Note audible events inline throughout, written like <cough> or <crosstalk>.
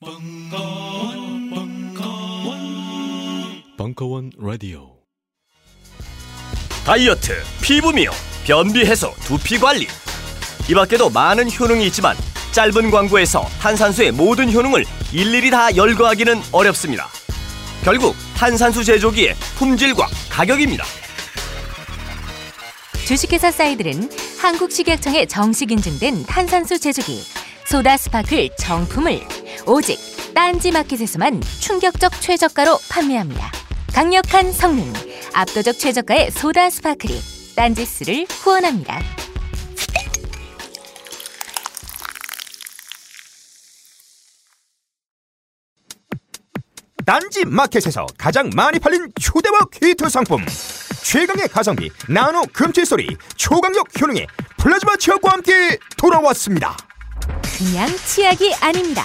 벙커원, 벙커원, 벙커원 라디오. 다이어트, 피부 미용, 변비 해소, 두피 관리. 이 밖에도 많은 효능이 있지만 짧은 광고에서 탄산수의 모든 효능을 일일이 다 열거하기는 어렵습니다. 결국 탄산수 제조기의 품질과 가격입니다. 주식회사 사이들은 한국식약청에 정식 인증된 탄산수 제조기 Soda Sparkle 정품을 오직 딴지 마켓에서만 충격적 최저가로 판매합니다. 강력한 성능, 압도적 최저가의 Soda Sparkle이 딴지스를 후원합니다. 딴지 마켓에서 가장 많이 팔린 휴대용 히트 상품 최강의 가성비 나노 금칠 소리 초강력 효능의 플라즈마 치약과 함께 돌아왔습니다. 그냥 치약이 아닙니다.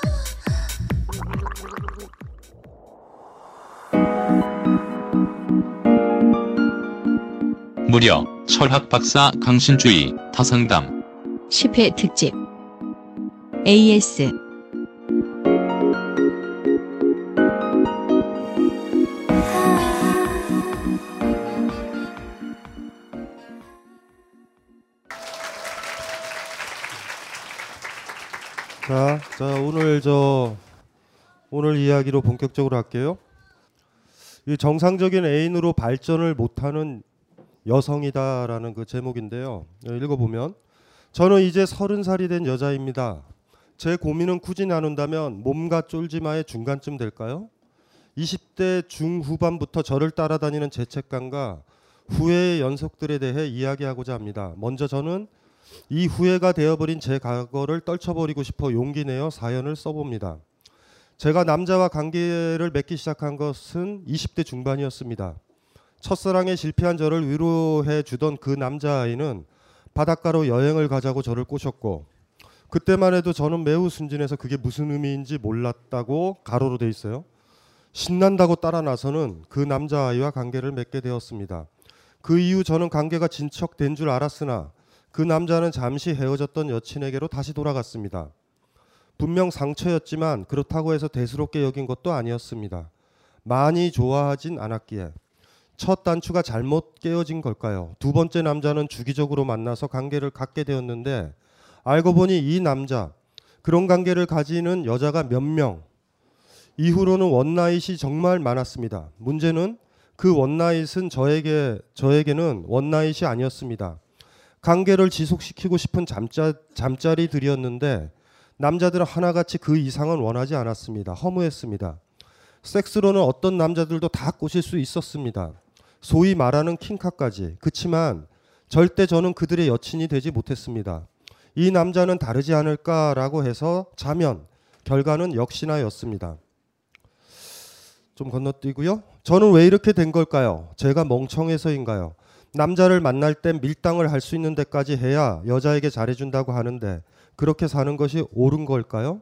무려 철학 박사 강신주의 타성담. 10회 특집. AS 자, 자 오늘 저 오늘 이야기로 본격적으로 할게요. 이 정상적인 애인으로 발전을 못하는 여성이다라는 그 제목인데요. 읽어보면 저는 이제 서른 살이 된 여자입니다. 제 고민은 굳이 나눈다면 몸과 쫄지마의 중간쯤 될까요? 20대 중후반부터 저를 따라다니는 죄책감과 후회의 연속들에 대해 이야기하고자 합니다. 먼저 저는 이 후회가 되어버린 제 과거를 떨쳐버리고 싶어 용기 내어 사연을 써봅니다. 제가 남자와 관계를 맺기 시작한 것은 20대 중반이었습니다. 첫사랑에 실패한 저를 위로해 주던 그 남자아이는 바닷가로 여행을 가자고 저를 꼬셨고 그때만 해도 저는 매우 순진해서 그게 무슨 의미인지 몰랐다고 가로로 돼 있어요. 신난다고 따라 나서는 그 남자아이와 관계를 맺게 되었습니다. 그 이후 저는 관계가 진척된 줄 알았으나 그 남자는 잠시 헤어졌던 여친에게로 다시 돌아갔습니다. 분명 상처였지만 그렇다고 해서 대수롭게 여긴 것도 아니었습니다. 많이 좋아하진 않았기에 첫 단추가 잘못 깨어진 걸까요? 두 번째 남자는 주기적으로 만나서 관계를 갖게 되었는데 알고 보니 이 남자 그런 관계를 가지는 여자가 몇 명. 이후로는 원나잇이 정말 많았습니다. 문제는 그 원나잇은 저에게 저에게는 원나잇이 아니었습니다. 관계를 지속시키고 싶은 잠자, 잠자리들이었는데 남자들은 하나같이 그 이상은 원하지 않았습니다. 허무했습니다. 섹스로는 어떤 남자들도 다 꼬실 수 있었습니다. 소위 말하는 킹카까지. 그치만 절대 저는 그들의 여친이 되지 못했습니다. 이 남자는 다르지 않을까라고 해서 자면 결과는 역시나였습니다. 좀 건너뛰고요. 저는 왜 이렇게 된 걸까요? 제가 멍청해서인가요? 남자를 만날 땐 밀당을 할 수 있는 데까지 해야 여자에게 잘해준다고 하는데 그렇게 사는 것이 옳은 걸까요?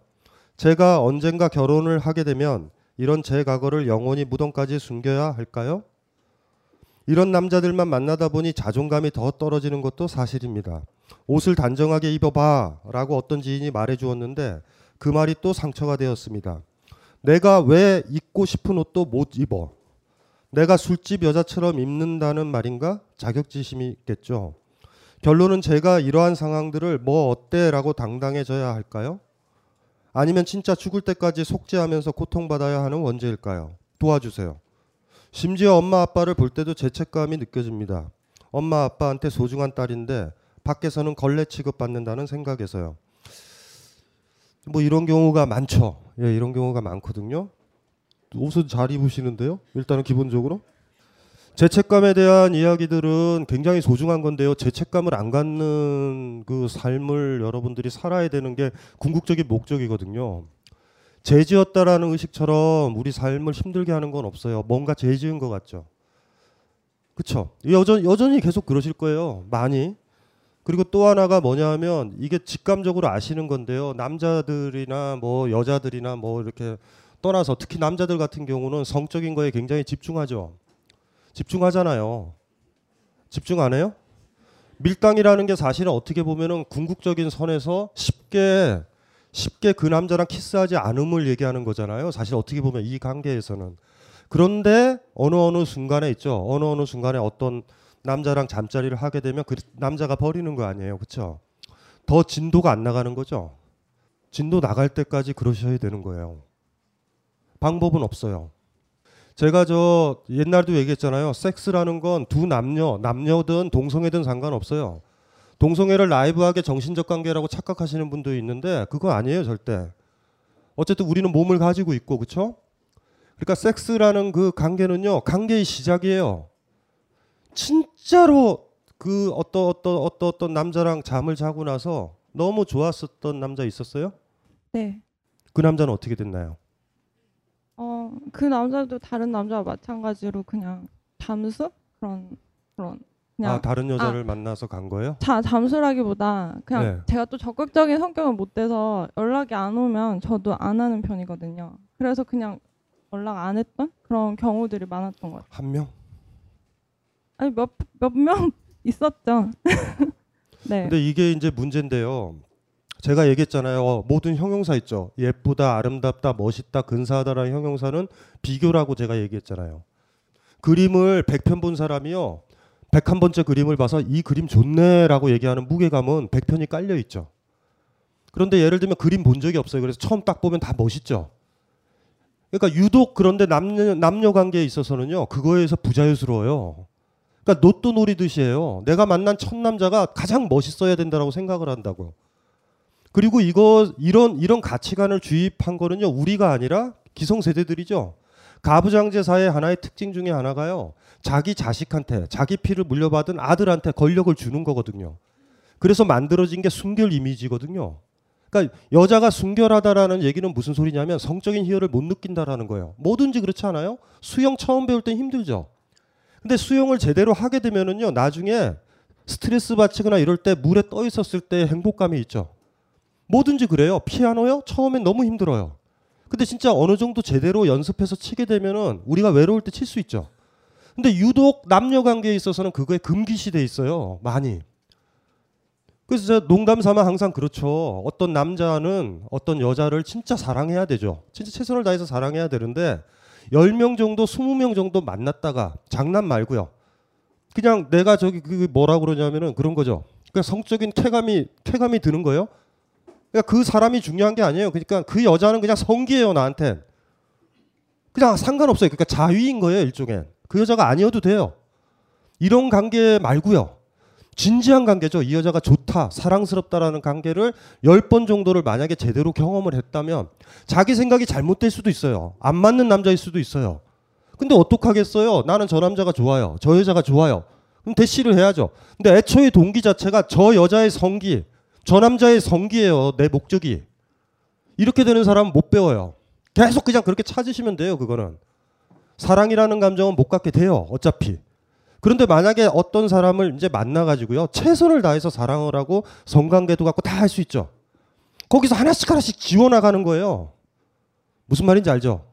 제가 언젠가 결혼을 하게 되면 이런 제 과거를 영원히 무덤까지 숨겨야 할까요? 이런 남자들만 만나다 보니 자존감이 더 떨어지는 것도 사실입니다. 옷을 단정하게 입어봐 라고 어떤 지인이 말해 주었는데 그 말이 또 상처가 되었습니다. 내가 왜 입고 싶은 옷도 못 입어? 내가 술집 여자처럼 입는다는 말인가? 자격지심이 있겠죠. 결론은 제가 이러한 상황들을 뭐 어때라고 당당해져야 할까요? 아니면 진짜 죽을 때까지 속죄하면서 고통받아야 하는 원죄일까요? 도와주세요. 심지어 엄마 아빠를 볼 때도 죄책감이 느껴집니다. 엄마 아빠한테 소중한 딸인데 밖에서는 걸레 취급받는다는 생각에서요. 뭐 이런 경우가 많죠. 예, 이런 경우가 많거든요. 옷은 잘 입으시는데요. 일단은 기본적으로 죄책감에 대한 이야기들은 굉장히 소중한 건데요. 죄책감을 안 갖는 그 삶을 여러분들이 살아야 되는 게 궁극적인 목적이거든요. 죄지었다라는 의식처럼 우리 삶을 힘들게 하는 건 없어요. 뭔가 죄지은 것 같죠. 그쵸? 여전, 여전히 계속 그러실 거예요. 많이. 그리고 또 하나가 뭐냐면 이게 직감적으로 아시는 건데요. 남자들이나 뭐 여자들이나 뭐 이렇게 떠나서 특히 남자들 같은 경우는 성적인 거에 굉장히 집중하죠. 집중하잖아요. 집중 안 해요? 밀당이라는 게 사실은 어떻게 보면은 궁극적인 선에서 쉽게 쉽게 그 남자랑 키스하지 않음을 얘기하는 거잖아요. 사실 어떻게 보면 이 관계에서는 그런데 어느 어느 순간에 있죠. 어느 어느 순간에 어떤 남자랑 잠자리를 하게 되면 그 남자가 버리는 거 아니에요. 그렇죠? 더 진도가 안 나가는 거죠. 진도 나갈 때까지 그러셔야 되는 거예요. 방법은 없어요. 제가 저 옛날도 얘기했잖아요. 섹스라는 건 두 남녀, 남녀든 동성애든 상관없어요. 동성애를 라이브하게 정신적 관계라고 착각하시는 분도 있는데 그거 아니에요, 절대. 어쨌든 우리는 몸을 가지고 있고, 그렇죠? 그러니까 섹스라는 그 관계는요, 관계의 시작이에요. 진짜로 그 어떤 어떤 어떤 어떤 남자랑 잠을 자고 나서 너무 좋았었던 남자 있었어요? 네. 그 남자는 어떻게 됐나요? 어, 그 남자도 다른 남자와 마찬가지로 그냥 잠수 그런 그런 그냥 아 다른 여자를 만나서 간 거예요? 자, 잠수라기보다 그냥 네. 제가 또 적극적인 성격은 못 돼서 연락이 안 오면 저도 안 하는 편이거든요. 그래서 그냥 연락 안 했던 그런 경우들이 많았던 것 같아요. 한 명? 아니 몇 몇 명 <laughs> 있었죠. <laughs> 네. 근데 이게 이제 문제인데요. 제가 얘기했잖아요. 어, 모든 형용사 있죠. 예쁘다, 아름답다, 멋있다, 근사하다라는 형용사는 비교라고 제가 얘기했잖아요. 그림을 100편 본 사람이요. 101번째 그림을 봐서 이 그림 좋네라고 얘기하는 무게감은 100편이 깔려 있죠. 그런데 예를 들면 그림 본 적이 없어요. 그래서 처음 딱 보면 다 멋있죠. 그러니까 유독 그런데 남녀 남녀 관계에 있어서는요. 그거에서 부자유스러워요. 그러니까 로또 놀이듯이에요. 내가 만난 첫 남자가 가장 멋있어야 된다라고 생각을 한다고요. 그리고 이거 이런 이런 가치관을 주입한 거는요. 우리가 아니라 기성 세대들이죠. 가부장제 사의 하나의 특징 중에 하나가요. 자기 자식한테 자기 피를 물려받은 아들한테 권력을 주는 거거든요. 그래서 만들어진 게 순결 이미지거든요. 그러니까 여자가 순결하다라는 얘기는 무슨 소리냐면 성적인 희열을 못 느낀다라는 거예요. 뭐든지 그렇지 않아요? 수영 처음 배울 땐 힘들죠. 근데 수영을 제대로 하게 되면은요, 나중에 스트레스 받치거나 이럴 때 물에 떠 있었을 때 행복감이 있죠. 뭐든지 그래요. 피아노요? 처음엔 너무 힘들어요. 근데 진짜 어느 정도 제대로 연습해서 치게 되면은 우리가 외로울 때 칠 수 있죠. 근데 유독 남녀 관계에 있어서는 그거에 금기시돼 있어요. 많이. 그래서 제가 농담 삼아 항상 그렇죠. 어떤 남자는 어떤 여자를 진짜 사랑해야 되죠. 진짜 최선을 다해서 사랑해야 되는데 10명 정도, 20명 정도 만났다가 장난 말고요. 그냥 내가 저기 그 뭐라 그러냐면은 그런 거죠. 그러니까 성적인 쾌감이 쾌감이 드는 거예요. 그러니까 그 사람이 중요한 게 아니에요. 그러니까 그 여자는 그냥 성기예요, 나한테. 그냥 상관없어요. 그러니까 자위인 거예요, 일종의. 그 여자가 아니어도 돼요. 이런 관계 말고요. 진지한 관계죠. 이 여자가 좋다, 사랑스럽다라는 관계를 열번 정도를 만약에 제대로 경험을 했다면 자기 생각이 잘못될 수도 있어요. 안 맞는 남자일 수도 있어요. 근데 어떡하겠어요? 나는 저 남자가 좋아요. 저 여자가 좋아요. 그럼 대시를 해야죠. 근데 애초에 동기 자체가 저 여자의 성기, 저 남자의 성기예요. 내 목적이. 이렇게 되는 사람은 못 배워요. 계속 그냥 그렇게 찾으시면 돼요. 그거는. 사랑이라는 감정은 못 갖게 돼요. 어차피. 그런데 만약에 어떤 사람을 이제 만나가지고요. 최선을 다해서 사랑을 하고 성관계도 갖고 다 할 수 있죠. 거기서 하나씩 하나씩 지워나가는 거예요. 무슨 말인지 알죠?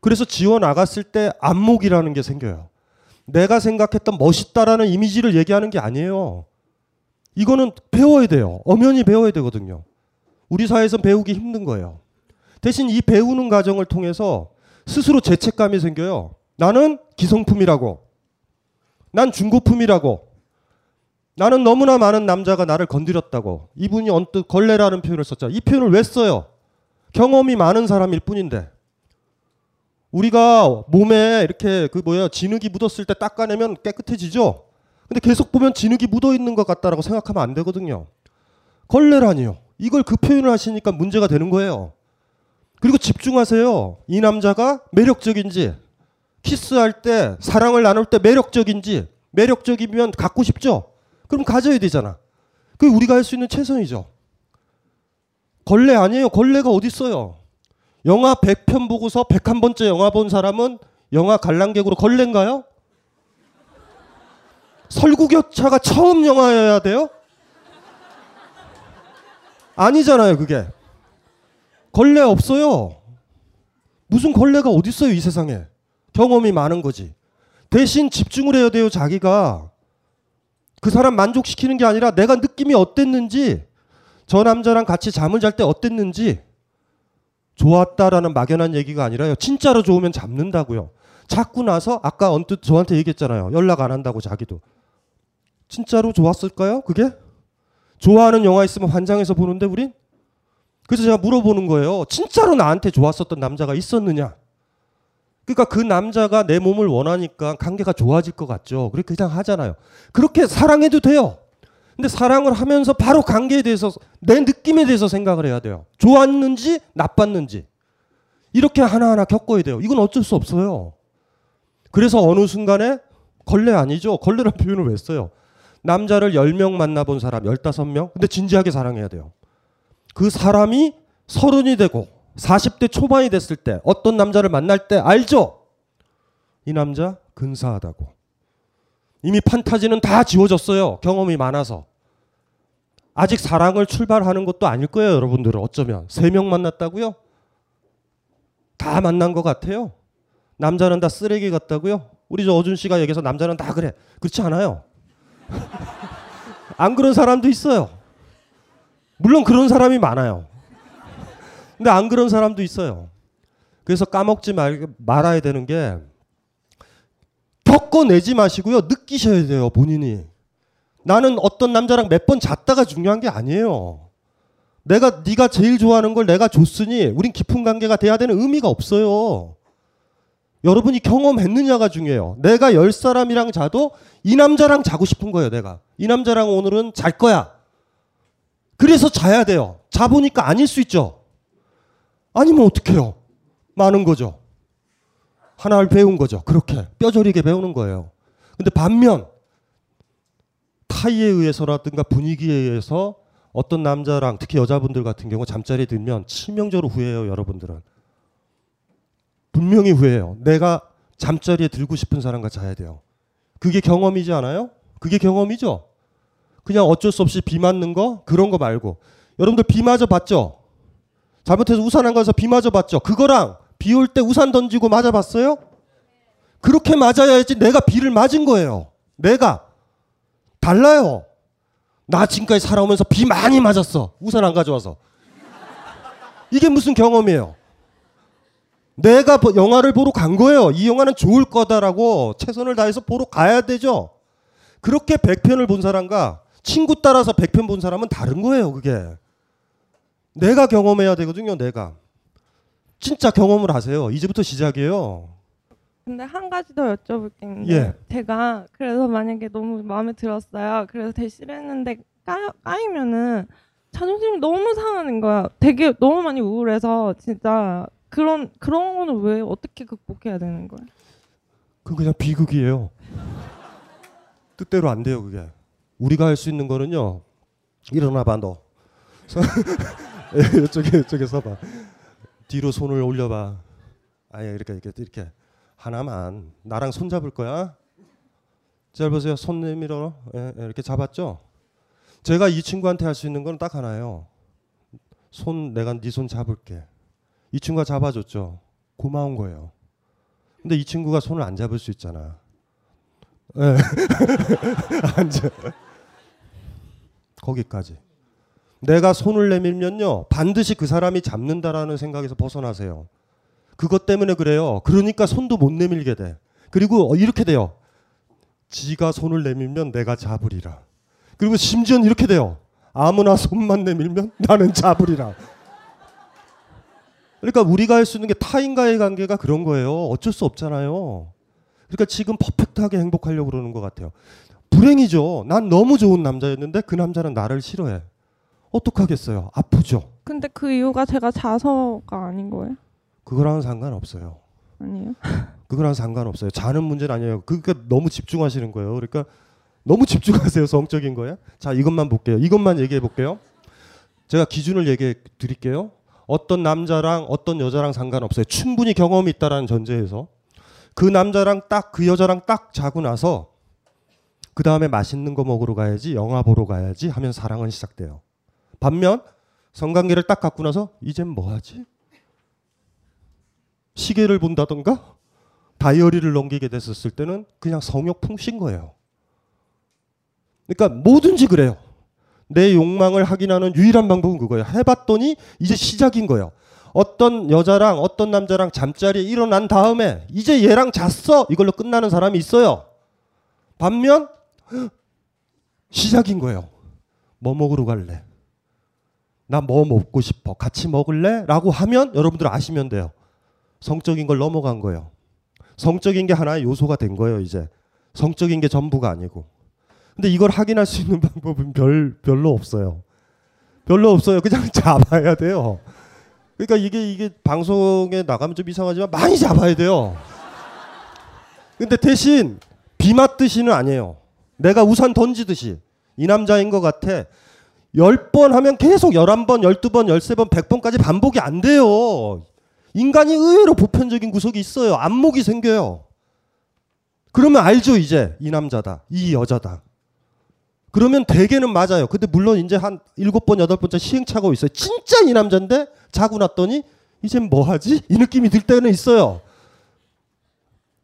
그래서 지워나갔을 때 안목이라는 게 생겨요. 내가 생각했던 멋있다라는 이미지를 얘기하는 게 아니에요. 이거는 배워야 돼요. 엄연히 배워야 되거든요. 우리 사회에서 배우기 힘든 거예요. 대신 이 배우는 과정을 통해서 스스로 죄책감이 생겨요. 나는 기성품이라고. 난 중고품이라고. 나는 너무나 많은 남자가 나를 건드렸다고. 이분이 언뜻 걸레라는 표현을 썼죠. 이 표현을 왜 써요? 경험이 많은 사람일 뿐인데. 우리가 몸에 이렇게 그 뭐야 진흙이 묻었을 때 닦아내면 깨끗해지죠. 근데 계속 보면 진흙이 묻어 있는 것 같다라고 생각하면 안 되거든요. 걸레라니요. 이걸 그 표현을 하시니까 문제가 되는 거예요. 그리고 집중하세요. 이 남자가 매력적인지 키스할 때 사랑을 나눌 때 매력적인지 매력적이면 갖고 싶죠. 그럼 가져야 되잖아. 그게 우리가 할 수 있는 최선이죠. 걸레 아니에요. 걸레가 어디 있어요? 영화 100편 보고서 101번째 영화 본 사람은 영화 관람객으로 걸레인가요? 설국열차가 처음 영화여야 돼요? 아니잖아요, 그게. 걸레 없어요. 무슨 걸레가 어디 있어요, 이 세상에. 경험이 많은 거지. 대신 집중을 해야 돼요, 자기가. 그 사람 만족시키는 게 아니라 내가 느낌이 어땠는지, 저 남자랑 같이 잠을 잘 때 어땠는지, 좋았다라는 막연한 얘기가 아니라요. 진짜로 좋으면 잡는다고요. 잡고 나서 아까 언뜻 저한테 얘기했잖아요. 연락 안 한다고 자기도. 진짜로 좋았을까요? 그게? 좋아하는 영화 있으면 환장해서 보는데 우린? 그래서 제가 물어보는 거예요. 진짜로 나한테 좋았었던 남자가 있었느냐? 그러니까 그 남자가 내 몸을 원하니까 관계가 좋아질 것 같죠. 그렇게 그냥 하잖아요. 그렇게 사랑해도 돼요. 근데 사랑을 하면서 바로 관계에 대해서 내 느낌에 대해서 생각을 해야 돼요. 좋았는지 나빴는지. 이렇게 하나하나 겪어야 돼요. 이건 어쩔 수 없어요. 그래서 어느 순간에 걸레 아니죠. 걸레란 표현을 왜 써요? 남자를 10명 만나본 사람 15명? 근데 진지하게 사랑해야 돼요. 그 사람이 서른이 되고 40대 초반이 됐을 때 어떤 남자를 만날 때 알죠? 이 남자 근사하다고. 이미 판타지는 다 지워졌어요. 경험이 많아서. 아직 사랑을 출발하는 것도 아닐 거예요, 여러분들은. 어쩌면. 세 명 만났다고요? 다 만난 것 같아요. 남자는 다 쓰레기 같다고요? 우리 저 어준 씨가 얘기해서 남자는 다 그래. 그렇지 않아요. <laughs> 안 그런 사람도 있어요. 물론 그런 사람이 많아요. 근데 안 그런 사람도 있어요. 그래서 까먹지 말, 말아야 되는 게 겪어내지 마시고요. 느끼셔야 돼요, 본인이. 나는 어떤 남자랑 몇 번 잤다가 중요한 게 아니에요. 내가 네가 제일 좋아하는 걸 내가 줬으니 우린 깊은 관계가 돼야 되는 의미가 없어요. 여러분이 경험했느냐가 중요해요. 내가 열 사람이랑 자도 이 남자랑 자고 싶은 거예요, 내가. 이 남자랑 오늘은 잘 거야. 그래서 자야 돼요. 자보니까 아닐 수 있죠. 아니면 어떡해요? 많은 거죠. 하나를 배운 거죠. 그렇게 뼈저리게 배우는 거예요. 근데 반면 타이에 의해서라든가 분위기에 의해서 어떤 남자랑 특히 여자분들 같은 경우 잠자리에 들면 치명적으로 후회해요, 여러분들은. 분명히 후회해요. 내가 잠자리에 들고 싶은 사람과 자야 돼요. 그게 경험이지 않아요? 그게 경험이죠. 그냥 어쩔 수 없이 비 맞는 거 그런 거 말고 여러분들 비 맞아 봤죠? 잘못해서 우산 안 가서 비 맞아 봤죠? 그거랑 비 올 때 우산 던지고 맞아 봤어요? 그렇게 맞아야지 내가 비를 맞은 거예요. 내가 달라요. 나 지금까지 살아오면서 비 많이 맞았어. 우산 안 가져와서. 이게 무슨 경험이에요? 내가 보- 영화를 보러 간 거예요. 이 영화는 좋을 거다라고 최선을 다해서 보러 가야 되죠. 그렇게 100편을 본 사람과 친구 따라서 100편 본 사람은 다른 거예요, 그게. 내가 경험해야 되거든요, 내가. 진짜 경험을 하세요. 이제부터 시작이에요. 근데 한 가지 더 여쭤볼 게 있는데 예. 제가 그래서 만약에 너무 마음에 들었어요. 그래서 대시를 했는데 까, 까이면은 자존심이 너무 상하는 거야. 되게 너무 많이 우울해서 진짜 그런 그런 거는 왜 어떻게 극복해야 되는 거야? 그건 그냥 비극이에요. 뜻대로 안 돼요, 그게. 우리가 할 수 있는 거는요. 일어나 봐, 너. 서- <laughs> 예, 이쪽에 이쪽에 서봐. 뒤로 손을 올려봐. 아예 이렇게 이렇게 이렇게 하나만 나랑 손 잡을 거야. 잘 보세요. 손 내밀어. 예, 예, 이렇게 잡았죠. 제가 이 친구한테 할 수 있는 건 딱 하나예요. 손 내가 네 손 잡을게. 이 친구가 잡아줬죠. 고마운 거예요. 근데 이 친구가 손을 안 잡을 수 있잖아. 예. <laughs> 앉아. 거기까지. 내가 손을 내밀면요 반드시 그 사람이 잡는다라는 생각에서 벗어나세요. 그것 때문에 그래요. 그러니까 손도 못 내밀게 돼. 그리고 어, 이렇게 돼요. 지가 손을 내밀면 내가 잡으리라. 그리고 심지어는 이렇게 돼요. 아무나 손만 내밀면 나는 잡으리라. 그러니까 우리가 할 수 있는 게 타인과의 관계가 그런 거예요. 어쩔 수 없잖아요. 그러니까 지금 퍼펙트하게 행복하려고 그러는 것 같아요. 불행이죠. 난 너무 좋은 남자였는데 그 남자는 나를 싫어해. 어떡하겠어요. 아프죠. 근데 그 이유가 제가 자서가 아닌 거예요? 그거랑은 상관없어요. 아니에요? <laughs> 그거랑 상관없어요. 자는 문제는 아니에요. 그러니까 너무 집중하시는 거예요. 그러니까 너무 집중하세요. 성적인 거에. 자, 이것만 볼게요. 이것만 얘기해 볼게요. 제가 기준을 얘기해 드릴게요. 어떤 남자랑 어떤 여자랑 상관없어요. 충분히 경험이 있다라는 전제에서 그 남자랑 딱 그 여자랑 딱 자고 나서 그 다음에 맛있는 거 먹으러 가야지, 영화 보러 가야지 하면 사랑은 시작돼요. 반면 성관계를 딱 갖고 나서 이젠 뭐 하지? 시계를 본다던가 다이어리를 넘기게 됐었을 때는 그냥 성욕 풍신 거예요. 그러니까 뭐든지 그래요. 내 욕망을 확인하는 유일한 방법은 그거예요. 해봤더니 이제 시작인 거예요. 어떤 여자랑 어떤 남자랑 잠자리에 일어난 다음에 이제 얘랑 잤어 이걸로 끝나는 사람이 있어요. 반면 시작인 거예요. 뭐 먹으러 갈래? 나 뭐 먹고 싶어? 같이 먹을래? 라고 하면 여러분들 아시면 돼요. 성적인 걸 넘어간 거예요. 성적인 게 하나의 요소가 된 거예요, 이제. 성적인 게 전부가 아니고. 근데 이걸 확인할 수 있는 <laughs> 방법은 별, 별로 없어요. 별로 없어요. 그냥 <laughs> 잡아야 돼요. 그러니까 이게, 이게 방송에 나가면 좀 이상하지만 많이 잡아야 돼요. 근데 대신 비 맞듯이는 아니에요. 내가 우산 던지듯이. 이 남자인 것 같아. 10번 하면 계속 11번, 12번, 13번, 100번까지 반복이 안 돼요. 인간이 의외로 보편적인 구석이 있어요. 안목이 생겨요. 그러면 알죠, 이제. 이 남자다. 이 여자다. 그러면 대개는 맞아요. 근데 물론 이제 한 7번, 8번째 시행착오 있어요. 진짜 이 남자인데 자고 났더니 이젠 뭐 하지? <laughs> 이 느낌이 들 때는 있어요.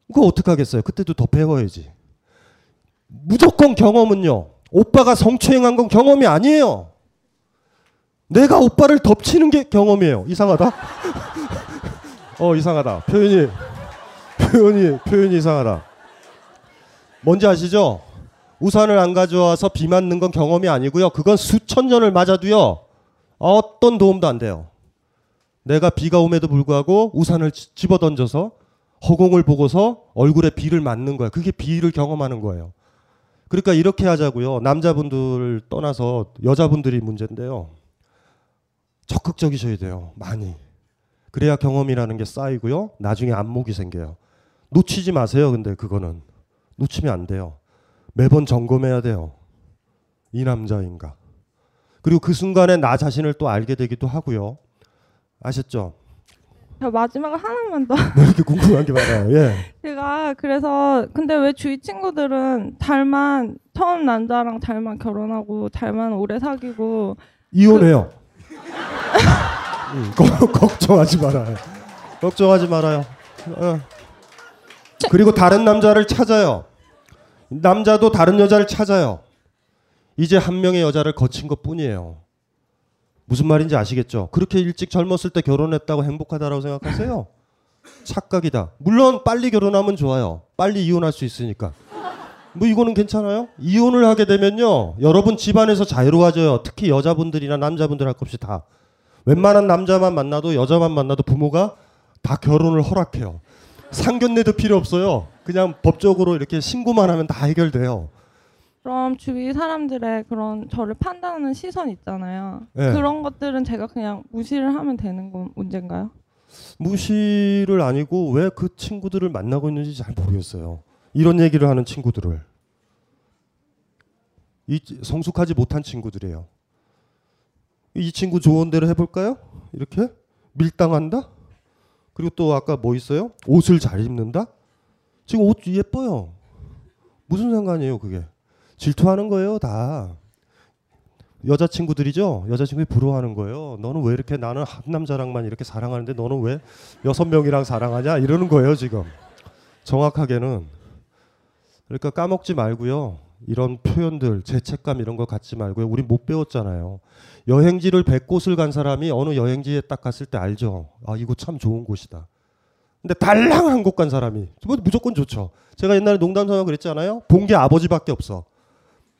그거 어떡하겠어요? 그때도 더 배워야지. 무조건 경험은요. 오빠가 성추행한 건 경험이 아니에요. 내가 오빠를 덮치는 게 경험이에요. 이상하다. <laughs> 어 이상하다. 표현이 표현이 표현이 이상하다. 뭔지 아시죠? 우산을 안 가져와서 비 맞는 건 경험이 아니고요. 그건 수천 년을 맞아도요. 어떤 도움도 안 돼요. 내가 비가 오에도 불구하고 우산을 집어 던져서 허공을 보고서 얼굴에 비를 맞는 거야. 그게 비를 경험하는 거예요. 그러니까 이렇게 하자고요. 남자분들 떠나서 여자분들이 문제인데요. 적극적이셔야 돼요. 많이. 그래야 경험이라는 게 쌓이고요. 나중에 안목이 생겨요. 놓치지 마세요. 근데 그거는 놓치면 안 돼요. 매번 점검해야 돼요. 이 남자인가. 그리고 그 순간에 나 자신을 또 알게 되기도 하고요. 아셨죠? 저 마지막 하나만 더. 뭐 이렇게 궁금한 게 많아요. 예. <laughs> 제가 그래서 근데 왜 주위 친구들은 달만 처음 남자랑 달만 결혼하고 달만 오래 사귀고 이혼해요. 음, 거- <laughs> 걱정하지 말아요. 걱정하지 말아요. 어. 그리고 다른 남자를 찾아요. 남자도 다른 여자를 찾아요. 이제 한 명의 여자를 거친 것 뿐이에요. 무슨 말인지 아시겠죠? 그렇게 일찍 젊었을 때 결혼했다고 행복하다라고 생각하세요? 착각이다. 물론 빨리 결혼하면 좋아요. 빨리 이혼할 수 있으니까. 뭐 이거는 괜찮아요? 이혼을 하게 되면요. 여러분 집안에서 자유로워져요. 특히 여자분들이나 남자분들 할 것 없이 다. 웬만한 남자만 만나도 여자만 만나도 부모가 다 결혼을 허락해요. 상견례도 필요 없어요. 그냥 법적으로 이렇게 신고만 하면 다 해결돼요. 그럼 주위 사람들의 그런 저를 판단하는 시선 있잖아요. 네. 그런 것들은 제가 그냥 무시를 하면 되는 건 문제인가요? 무시를 아니고 왜 그 친구들을 만나고 있는지 잘 모르겠어요. 이런 얘기를 하는 친구들을. 이 성숙하지 못한 친구들이에요. 이 친구 좋은 대로 해볼까요? 이렇게 밀당한다. 그리고 또 아까 뭐 있어요? 옷을 잘 입는다. 지금 옷 예뻐요. 무슨 상관이에요, 그게? 질투하는 거예요, 다. 여자친구들이죠. 여자친구이 부러워하는 거예요. 너는 왜 이렇게 나는 한 남자랑만 이렇게 사랑하는데 너는 왜 여섯 명이랑 사랑하냐 이러는 거예요 지금. 정확하게는 그러니까 까먹지 말고요. 이런 표현들 죄책감 이런 거 갖지 말고요. 우리 못 배웠잖아요. 여행지를 100곳을 간 사람이 어느 여행지에 딱 갔을 때 알죠. 아 이곳 참 좋은 곳이다. 근데 달랑 한 곳 간 사람이 그거 무조건 좋죠. 제가 옛날에 농담 삼아 그랬잖아요. 본 게 아버지밖에 없어.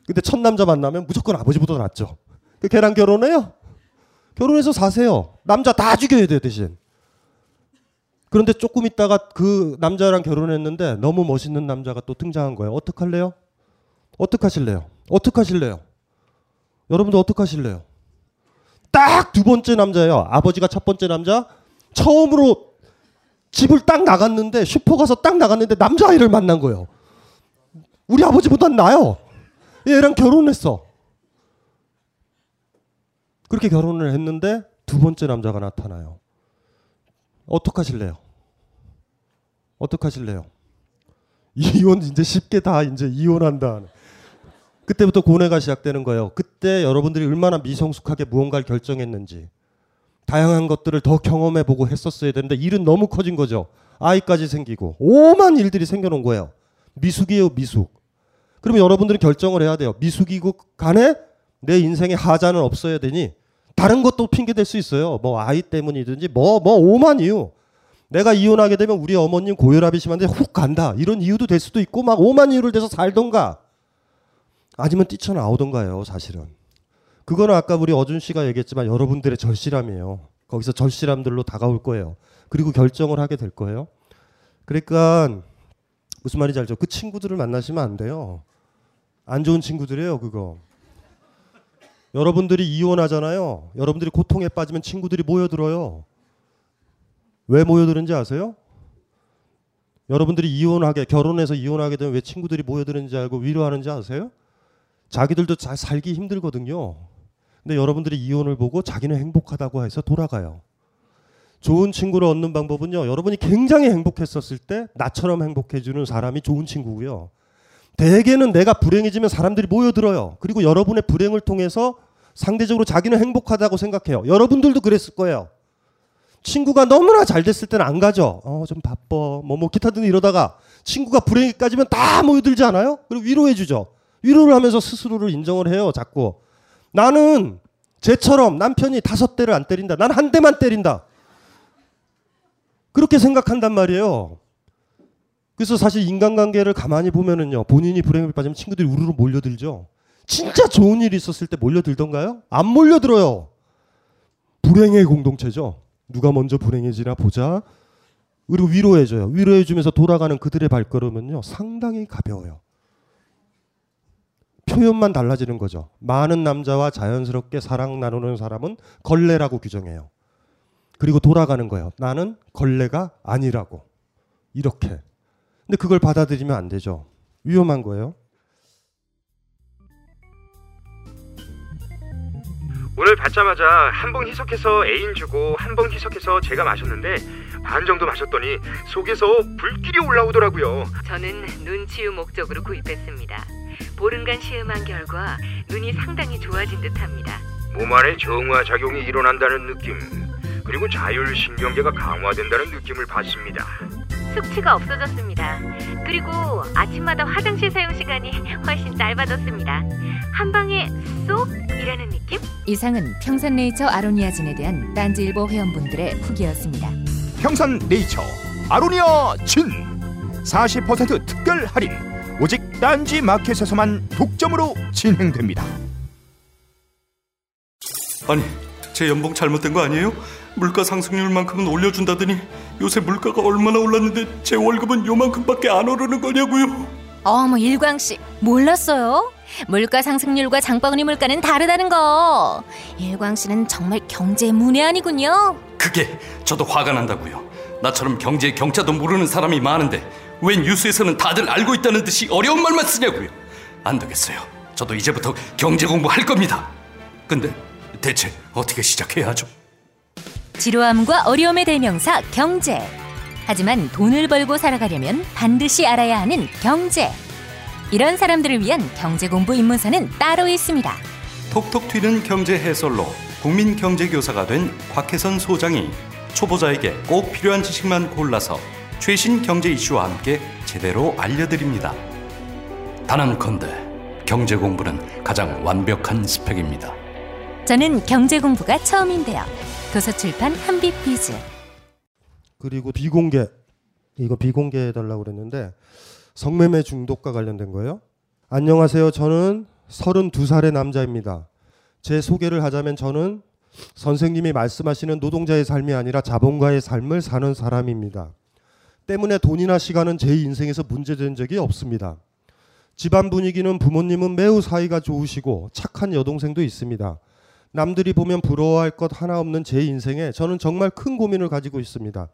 근데 첫 남자 만나면 무조건 아버지보다 낫죠. 그 걔랑 결혼해요. 결혼해서 사세요. 남자 다 죽여야 돼요 대신. 그런데 조금 있다가 그 남자랑 결혼했는데 너무 멋있는 남자가 또 등장한 거예요. 어떡할래요? 어떡하실래요? 어떡하실래요? 여러분들 어떡하실래요? 딱 두 번째 남자예요. 아버지가 첫 번째 남자. 처음으로 집을 딱 나갔는데 슈퍼 가서 딱 나갔는데 남자아이를 만난 거예요. 우리 아버지보단 나요. 얘랑 결혼했어. 그렇게 결혼을 했는데 두 번째 남자가 나타나요. 어떡 하실래요? 어떡 하실래요? 이혼 이제 쉽게 다 이제 이혼한다. 그때부터 고뇌가 시작되는 거예요. 그때 여러분들이 얼마나 미성숙하게 무언가를 결정했는지 다양한 것들을 더 경험해 보고 했었어야 되는데 일은 너무 커진 거죠. 아이까지 생기고 오만 일들이 생겨놓은 거예요. 미숙이에요, 미숙. 그러면 여러분들은 결정을 해야 돼요. 미숙이고 간에 내 인생에 하자는 없어야 되니 다른 것도 핑계 댈수 있어요. 뭐 아이 때문이든지 뭐뭐 오만 이유. 내가 이혼하게 되면 우리 어머님 고혈압이 심한데 훅 간다. 이런 이유도 될 수도 있고 막 오만 이유를 대서 살던가 아니면 뛰쳐나오던가요, 사실은. 그거는 아까 우리 어준 씨가 얘기했지만 여러분들의 절실함이에요. 거기서 절실함들로 다가올 거예요. 그리고 결정을 하게 될 거예요. 그러니까 무슨 말인지 알죠? 그 친구들을 만나시면 안 돼요. 안 좋은 친구들이에요, 그거. 여러분들이 이혼하잖아요. 여러분들이 고통에 빠지면 친구들이 모여들어요. 왜 모여드는지 아세요? 여러분들이 이혼하게 결혼해서 이혼하게 되면 왜 친구들이 모여드는지 알고 위로하는지 아세요? 자기들도 잘 살기 힘들거든요. 근데 여러분들이 이혼을 보고 자기는 행복하다고 해서 돌아가요. 좋은 친구를 얻는 방법은요. 여러분이 굉장히 행복했었을 때 나처럼 행복해주는 사람이 좋은 친구고요. 대개는 내가 불행해지면 사람들이 모여들어요. 그리고 여러분의 불행을 통해서 상대적으로 자기는 행복하다고 생각해요. 여러분들도 그랬을 거예요. 친구가 너무나 잘 됐을 때는 안 가죠. 어, 좀 바빠. 뭐, 뭐, 기타 등 이러다가 친구가 불행해까지면 다 모여들지 않아요? 그리고 위로해주죠. 위로를 하면서 스스로를 인정을 해요. 자꾸. 나는 쟤처럼 남편이 다섯 대를 안 때린다. 난 한 대만 때린다. 그렇게 생각한단 말이에요. 그래서 사실 인간관계를 가만히 보면은요. 본인이 불행에 빠지면 친구들이 우르르 몰려들죠. 진짜 좋은 일이 있었을 때 몰려들던가요? 안 몰려들어요. 불행의 공동체죠. 누가 먼저 불행해지나 보자. 그리고 위로해줘요. 위로해주면서 돌아가는 그들의 발걸음은요. 상당히 가벼워요. 표현만 달라지는 거죠. 많은 남자와 자연스럽게 사랑 나누는 사람은 걸레라고 규정해요. 그리고 돌아가는 거예요. 나는 걸레가 아니라고. 이렇게. 근데 그걸 받아들이면 안 되죠. 위험한 거예요. 오늘 받자마자 한봉 희석해서 애인 주고 한봉 희석해서 제가 마셨는데 반 정도 마셨더니 속에서 불길이 올라오더라고요. 저는 눈치유 목적으로 구입했습니다. 보름간 시음한 결과 눈이 상당히 좋아진 듯합니다. 몸 안에 정화 작용이 일어난다는 느낌 그리고 자율신경계가 강화된다는 느낌을 받습니다. 숙취가 없어졌습니다. 그리고 아침마다 화장실 사용 시간이 <laughs> 훨씬 짧아졌습니다. 한 방에 쏙이라는 느낌? 이상은 평산네이처 아로니아진에 대한 딴지일보 회원분들의 후기였습니다. 평산 네이처 아로니아 진 40% 특별 할인 오직 딴지 마켓에서만 독점으로 진행됩니다. 아니, 제 연봉 잘못된 거 아니에요? 물가 상승률만큼은 올려준다더니 요새 물가가 얼마나 올랐는데 제 월급은 요만큼밖에 안 오르는 거냐고요? 어머 일광 씨 몰랐어요? 물가 상승률과 장바구니 물가는 다르다는 거. 일광 씨는 정말 경제 문외한이군요. 그게 저도 화가 난다고요. 나처럼 경제 경자도 모르는 사람이 많은데 왜 뉴스에서는 다들 알고 있다는 듯이 어려운 말만 쓰냐고요. 안 되겠어요. 저도 이제부터 경제 공부할 겁니다. 근데 대체 어떻게 시작해야 하죠? 지루함과 어려움의 대명사 경제. 하지만 돈을 벌고 살아가려면 반드시 알아야 하는 경제. 이런 사람들을 위한 경제 공부 입문서는 따로 있습니다. 톡톡 튀는 경제 해설로 국민 경제 교사가 된 곽혜선 소장이 초보자에게 꼭 필요한 지식만 골라서 최신 경제 이슈와 함께 제대로 알려드립니다. 단언컨대 경제 공부는 가장 완벽한 스펙입니다. 저는 경제 공부가 처음인데요. 도서출판 한빛비즈. 그리고 비공개 이거 비공개해 달라고 그랬는데 성매매 중독과 관련된 거예요. 안녕하세요. 저는 32살의 남자입니다. 제 소개를 하자면 저는 선생님이 말씀하시는 노동자의 삶이 아니라 자본가의 삶을 사는 사람입니다. 때문에 돈이나 시간은 제 인생에서 문제된 적이 없습니다. 집안 분위기는 부모님은 매우 사이가 좋으시고 착한 여동생도 있습니다. 남들이 보면 부러워할 것 하나 없는 제 인생에 저는 정말 큰 고민을 가지고 있습니다.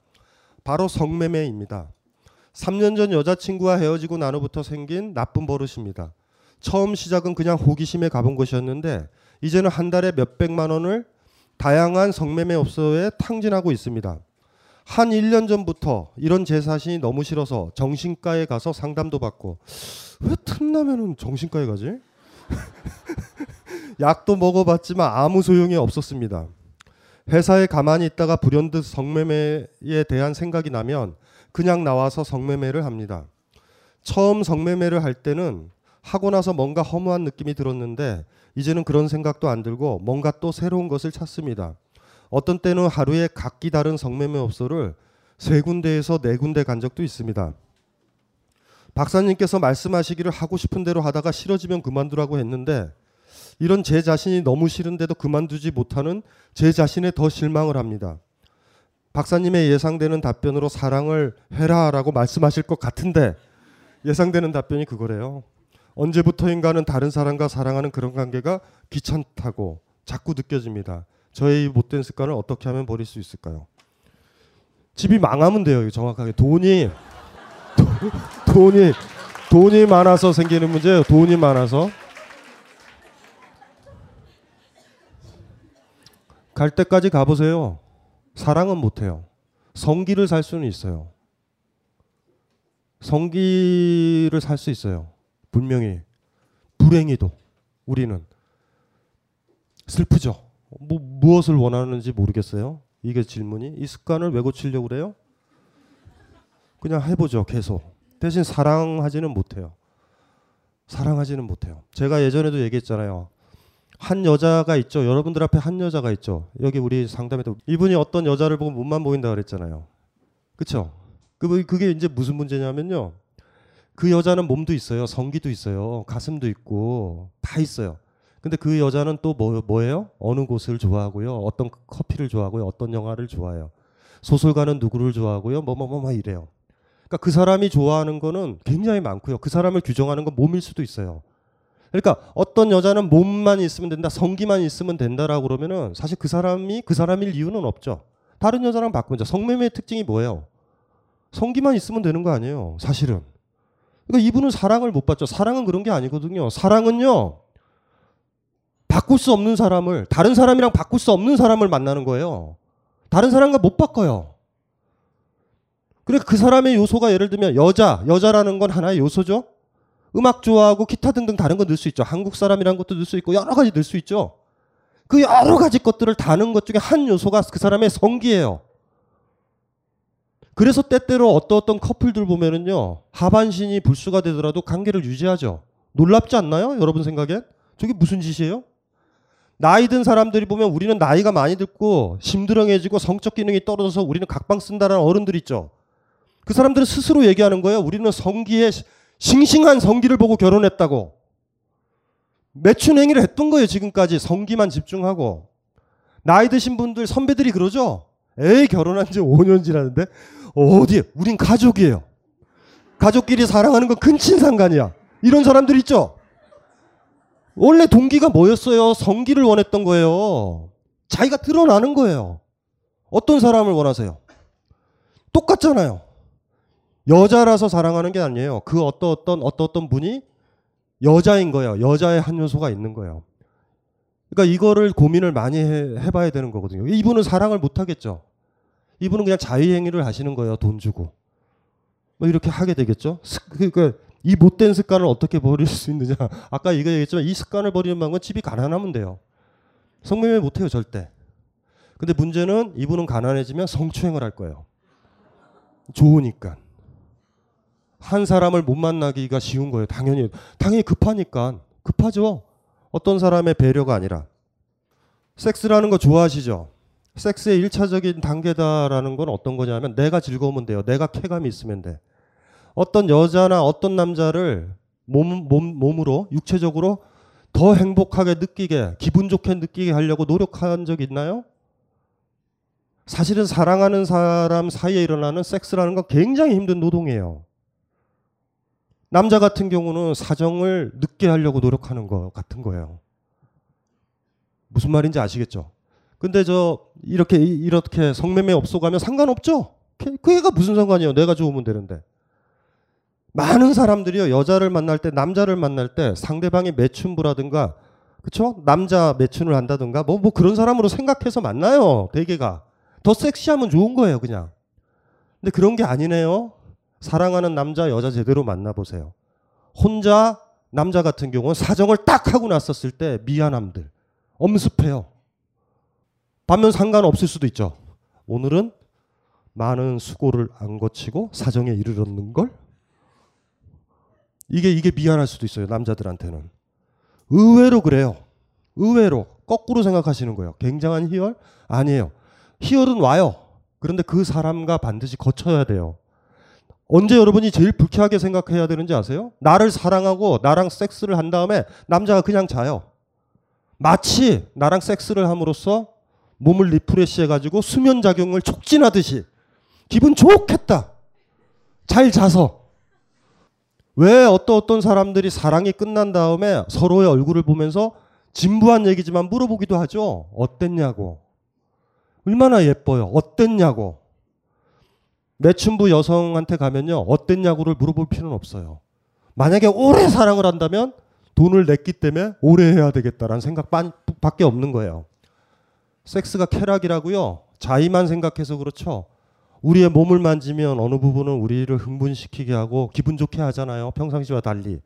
바로 성매매입니다. 3년 전 여자친구와 헤어지고 난 후부터 생긴 나쁜 버릇입니다. 처음 시작은 그냥 호기심에 가본 것이었는데 이제는 한 달에 몇백만 원을 다양한 성매매 업소에 탕진하고 있습니다. 한 1년 전부터 이런 제 자신이 너무 싫어서 정신과에 가서 상담도 받고 왜 틈나면은 정신과에 가지? <laughs> 약도 먹어봤지만 아무 소용이 없었습니다. 회사에 가만히 있다가 불현듯 성매매에 대한 생각이 나면 그냥 나와서 성매매를 합니다. 처음 성매매를 할 때는 하고 나서 뭔가 허무한 느낌이 들었는데 이제는 그런 생각도 안 들고 뭔가 또 새로운 것을 찾습니다. 어떤 때는 하루에 각기 다른 성매매업소를 세 군데에서 네 군데 간 적도 있습니다. 박사님께서 말씀하시기를 하고 싶은 대로 하다가 싫어지면 그만두라고 했는데 이런 제 자신이 너무 싫은데도 그만두지 못하는 제 자신에 더 실망을 합니다. 박사님의 예상되는 답변으로 사랑을 해라라고 말씀하실 것 같은데 예상되는 답변이 그거래요. 언제부터인가는 다른 사람과 사랑하는 그런 관계가 귀찮다고 자꾸 느껴집니다. 저의 이 못된 습관을 어떻게 하면 버릴 수 있을까요? 집이 망하면 돼요. 정확하게 돈이 돈이 돈이 많아서 생기는 문제예요. 돈이 많아서 갈 때까지 가보세요. 사랑은 못해요. 성기를 살 수는 있어요. 성기를 살 수 있어요. 분명히 불행히도 우리는 슬프죠. 뭐 무엇을 원하는지 모르겠어요. 이게 질문이 이 습관을 왜 고치려고 그래요? 그냥 해보죠. 계속 대신 사랑하지는 못해요. 사랑하지는 못해요. 제가 예전에도 얘기했잖아요. 한 여자가 있죠. 여러분들 앞에 한 여자가 있죠. 여기 우리 상담에도 이분이 어떤 여자를 보고 몸만 보인다 그랬잖아요. 그쵸? 그 그게 이제 무슨 문제냐면요. 그 여자는 몸도 있어요. 성기도 있어요. 가슴도 있고 다 있어요. 근데 그 여자는 또 뭐, 뭐예요? 어느 곳을 좋아하고요. 어떤 커피를 좋아하고요. 어떤 영화를 좋아해요. 소설가는 누구를 좋아하고요. 뭐뭐뭐뭐 이래요. 그러니까 그 사람이 좋아하는 거는 굉장히 많고요. 그 사람을 규정하는 건 몸일 수도 있어요. 그러니까 어떤 여자는 몸만 있으면 된다, 성기만 있으면 된다라고 그러면은 사실 그 사람이 그 사람일 이유는 없죠. 다른 여자랑 바꾸자. 성매매의 특징이 뭐예요? 성기만 있으면 되는 거 아니에요. 사실은. 그러니까 이분은 사랑을 못 받죠. 사랑은 그런 게 아니거든요. 사랑은요. 바꿀 수 없는 사람을 다른 사람이랑 바꿀 수 없는 사람을 만나는 거예요. 다른 사람과 못 바꿔요. 그러니까 그 사람의 요소가 예를 들면 여자, 여자라는 건 하나의 요소죠. 음악 좋아하고 기타 등등 다른 거 넣을 수 있죠. 한국 사람이라는 것도 넣을 수 있고 여러 가지 넣을 수 있죠. 그 여러 가지 것들을 다는 것 중에 한 요소가 그 사람의 성기예요. 그래서 때때로 어떤 어떤 커플들 보면은요 하반신이 불수가 되더라도 관계를 유지하죠. 놀랍지 않나요? 여러분 생각엔? 저게 무슨 짓이에요? 나이 든 사람들이 보면 우리는 나이가 많이 들고 심드렁해지고 성적 기능이 떨어져서 우리는 각방 쓴다라는 어른들 있죠. 그 사람들은 스스로 얘기하는 거예요. 우리는 성기에 싱싱한 성기를 보고 결혼했다고. 매춘 행위를 했던 거예요. 지금까지 성기만 집중하고. 나이 드신 분들 선배들이 그러죠. 에이 결혼한 지 5년 지났는데 어디 우린 가족이에요. 가족끼리 사랑하는 건 근친상간이야. 이런 사람들 있죠. 원래 동기가 뭐였어요? 성기를 원했던 거예요. 자기가 드러나는 거예요. 어떤 사람을 원하세요? 똑같잖아요. 여자라서 사랑하는 게 아니에요. 그 어떤 어떤 어떤 어떤 분이 여자인 거예요. 여자의 한 요소가 있는 거예요. 그러니까 이거를 고민을 많이 해, 해봐야 되는 거거든요. 이분은 사랑을 못 하겠죠. 이분은 그냥 자유행위를 하시는 거예요. 돈 주고. 뭐 이렇게 하게 되겠죠. 그러니까 이 못된 습관을 어떻게 버릴 수 있느냐. <laughs> 아까 이거 얘기했지만 이 습관을 버리는 방법은 집이 가난하면 돼요. 성매매 못해요 절대. 근데 문제는 이분은 가난해지면 성추행을 할 거예요. 좋으니까. 한 사람을 못 만나기가 쉬운 거예요. 당연히 당연히 급하니까 급하죠. 어떤 사람의 배려가 아니라 섹스라는 거 좋아하시죠? 섹스의 일차적인 단계다라는 건 어떤 거냐면 내가 즐거우면 돼요. 내가 쾌감이 있으면 돼. 어떤 여자나 어떤 남자를 몸, 몸, 몸으로 육체적으로 더 행복하게 느끼게 기분 좋게 느끼게 하려고 노력한 적 있나요? 사실은 사랑하는 사람 사이에 일어나는 섹스라는 건 굉장히 힘든 노동이에요. 남자 같은 경우는 사정을 늦게 하려고 노력하는 것 같은 거예요. 무슨 말인지 아시겠죠? 근데 저 이렇게 이렇게 성매매 업소 가면 상관없죠. 그 애가 무슨 상관이에요? 내가 좋으면 되는데. 많은 사람들이요 여자를 만날 때 남자를 만날 때 상대방이 매춘부라든가 그쵸? 남자 매춘을 한다든가 뭐, 뭐 그런 사람으로 생각해서 만나요. 대개가. 더 섹시하면 좋은 거예요, 그냥. 근데 그런 게 아니네요. 사랑하는 남자, 여자 제대로 만나보세요. 혼자 남자 같은 경우는 사정을 딱 하고 났었을 때 미안함들. 엄습해요. 반면 상관없을 수도 있죠. 오늘은 많은 수고를 안 거치고 사정에 이르렀는 걸? 이게 이게 미안할 수도 있어요. 남자들한테는. 의외로 그래요. 의외로 거꾸로 생각하시는 거예요. 굉장한 희열? 아니에요. 희열은 와요. 그런데 그 사람과 반드시 거쳐야 돼요. 언제 여러분이 제일 불쾌하게 생각해야 되는지 아세요? 나를 사랑하고 나랑 섹스를 한 다음에 남자가 그냥 자요. 마치 나랑 섹스를 함으로써 몸을 refresh 해가지고 수면 작용을 촉진하듯이 기분 좋겠다. 잘 자서. 왜 어떤 어떤 사람들이 사랑이 끝난 다음에 서로의 얼굴을 보면서 진부한 얘기지만 물어보기도 하죠. 어땠냐고. 얼마나 예뻐요. 어땠냐고. 매춘부 여성한테 가면요. 어땠냐고를 물어볼 필요는 없어요. 만약에 오래 사랑을 한다면 돈을 냈기 때문에 오래 해야 되겠다라는 생각 밖에 없는 거예요. 섹스가 쾌락이라고요. 자의만 생각해서 그렇죠. 우리의 몸을 만지면 어느 부분은 우리를 흥분시키게 하고 기분 좋게 하잖아요. 평상시와 달리.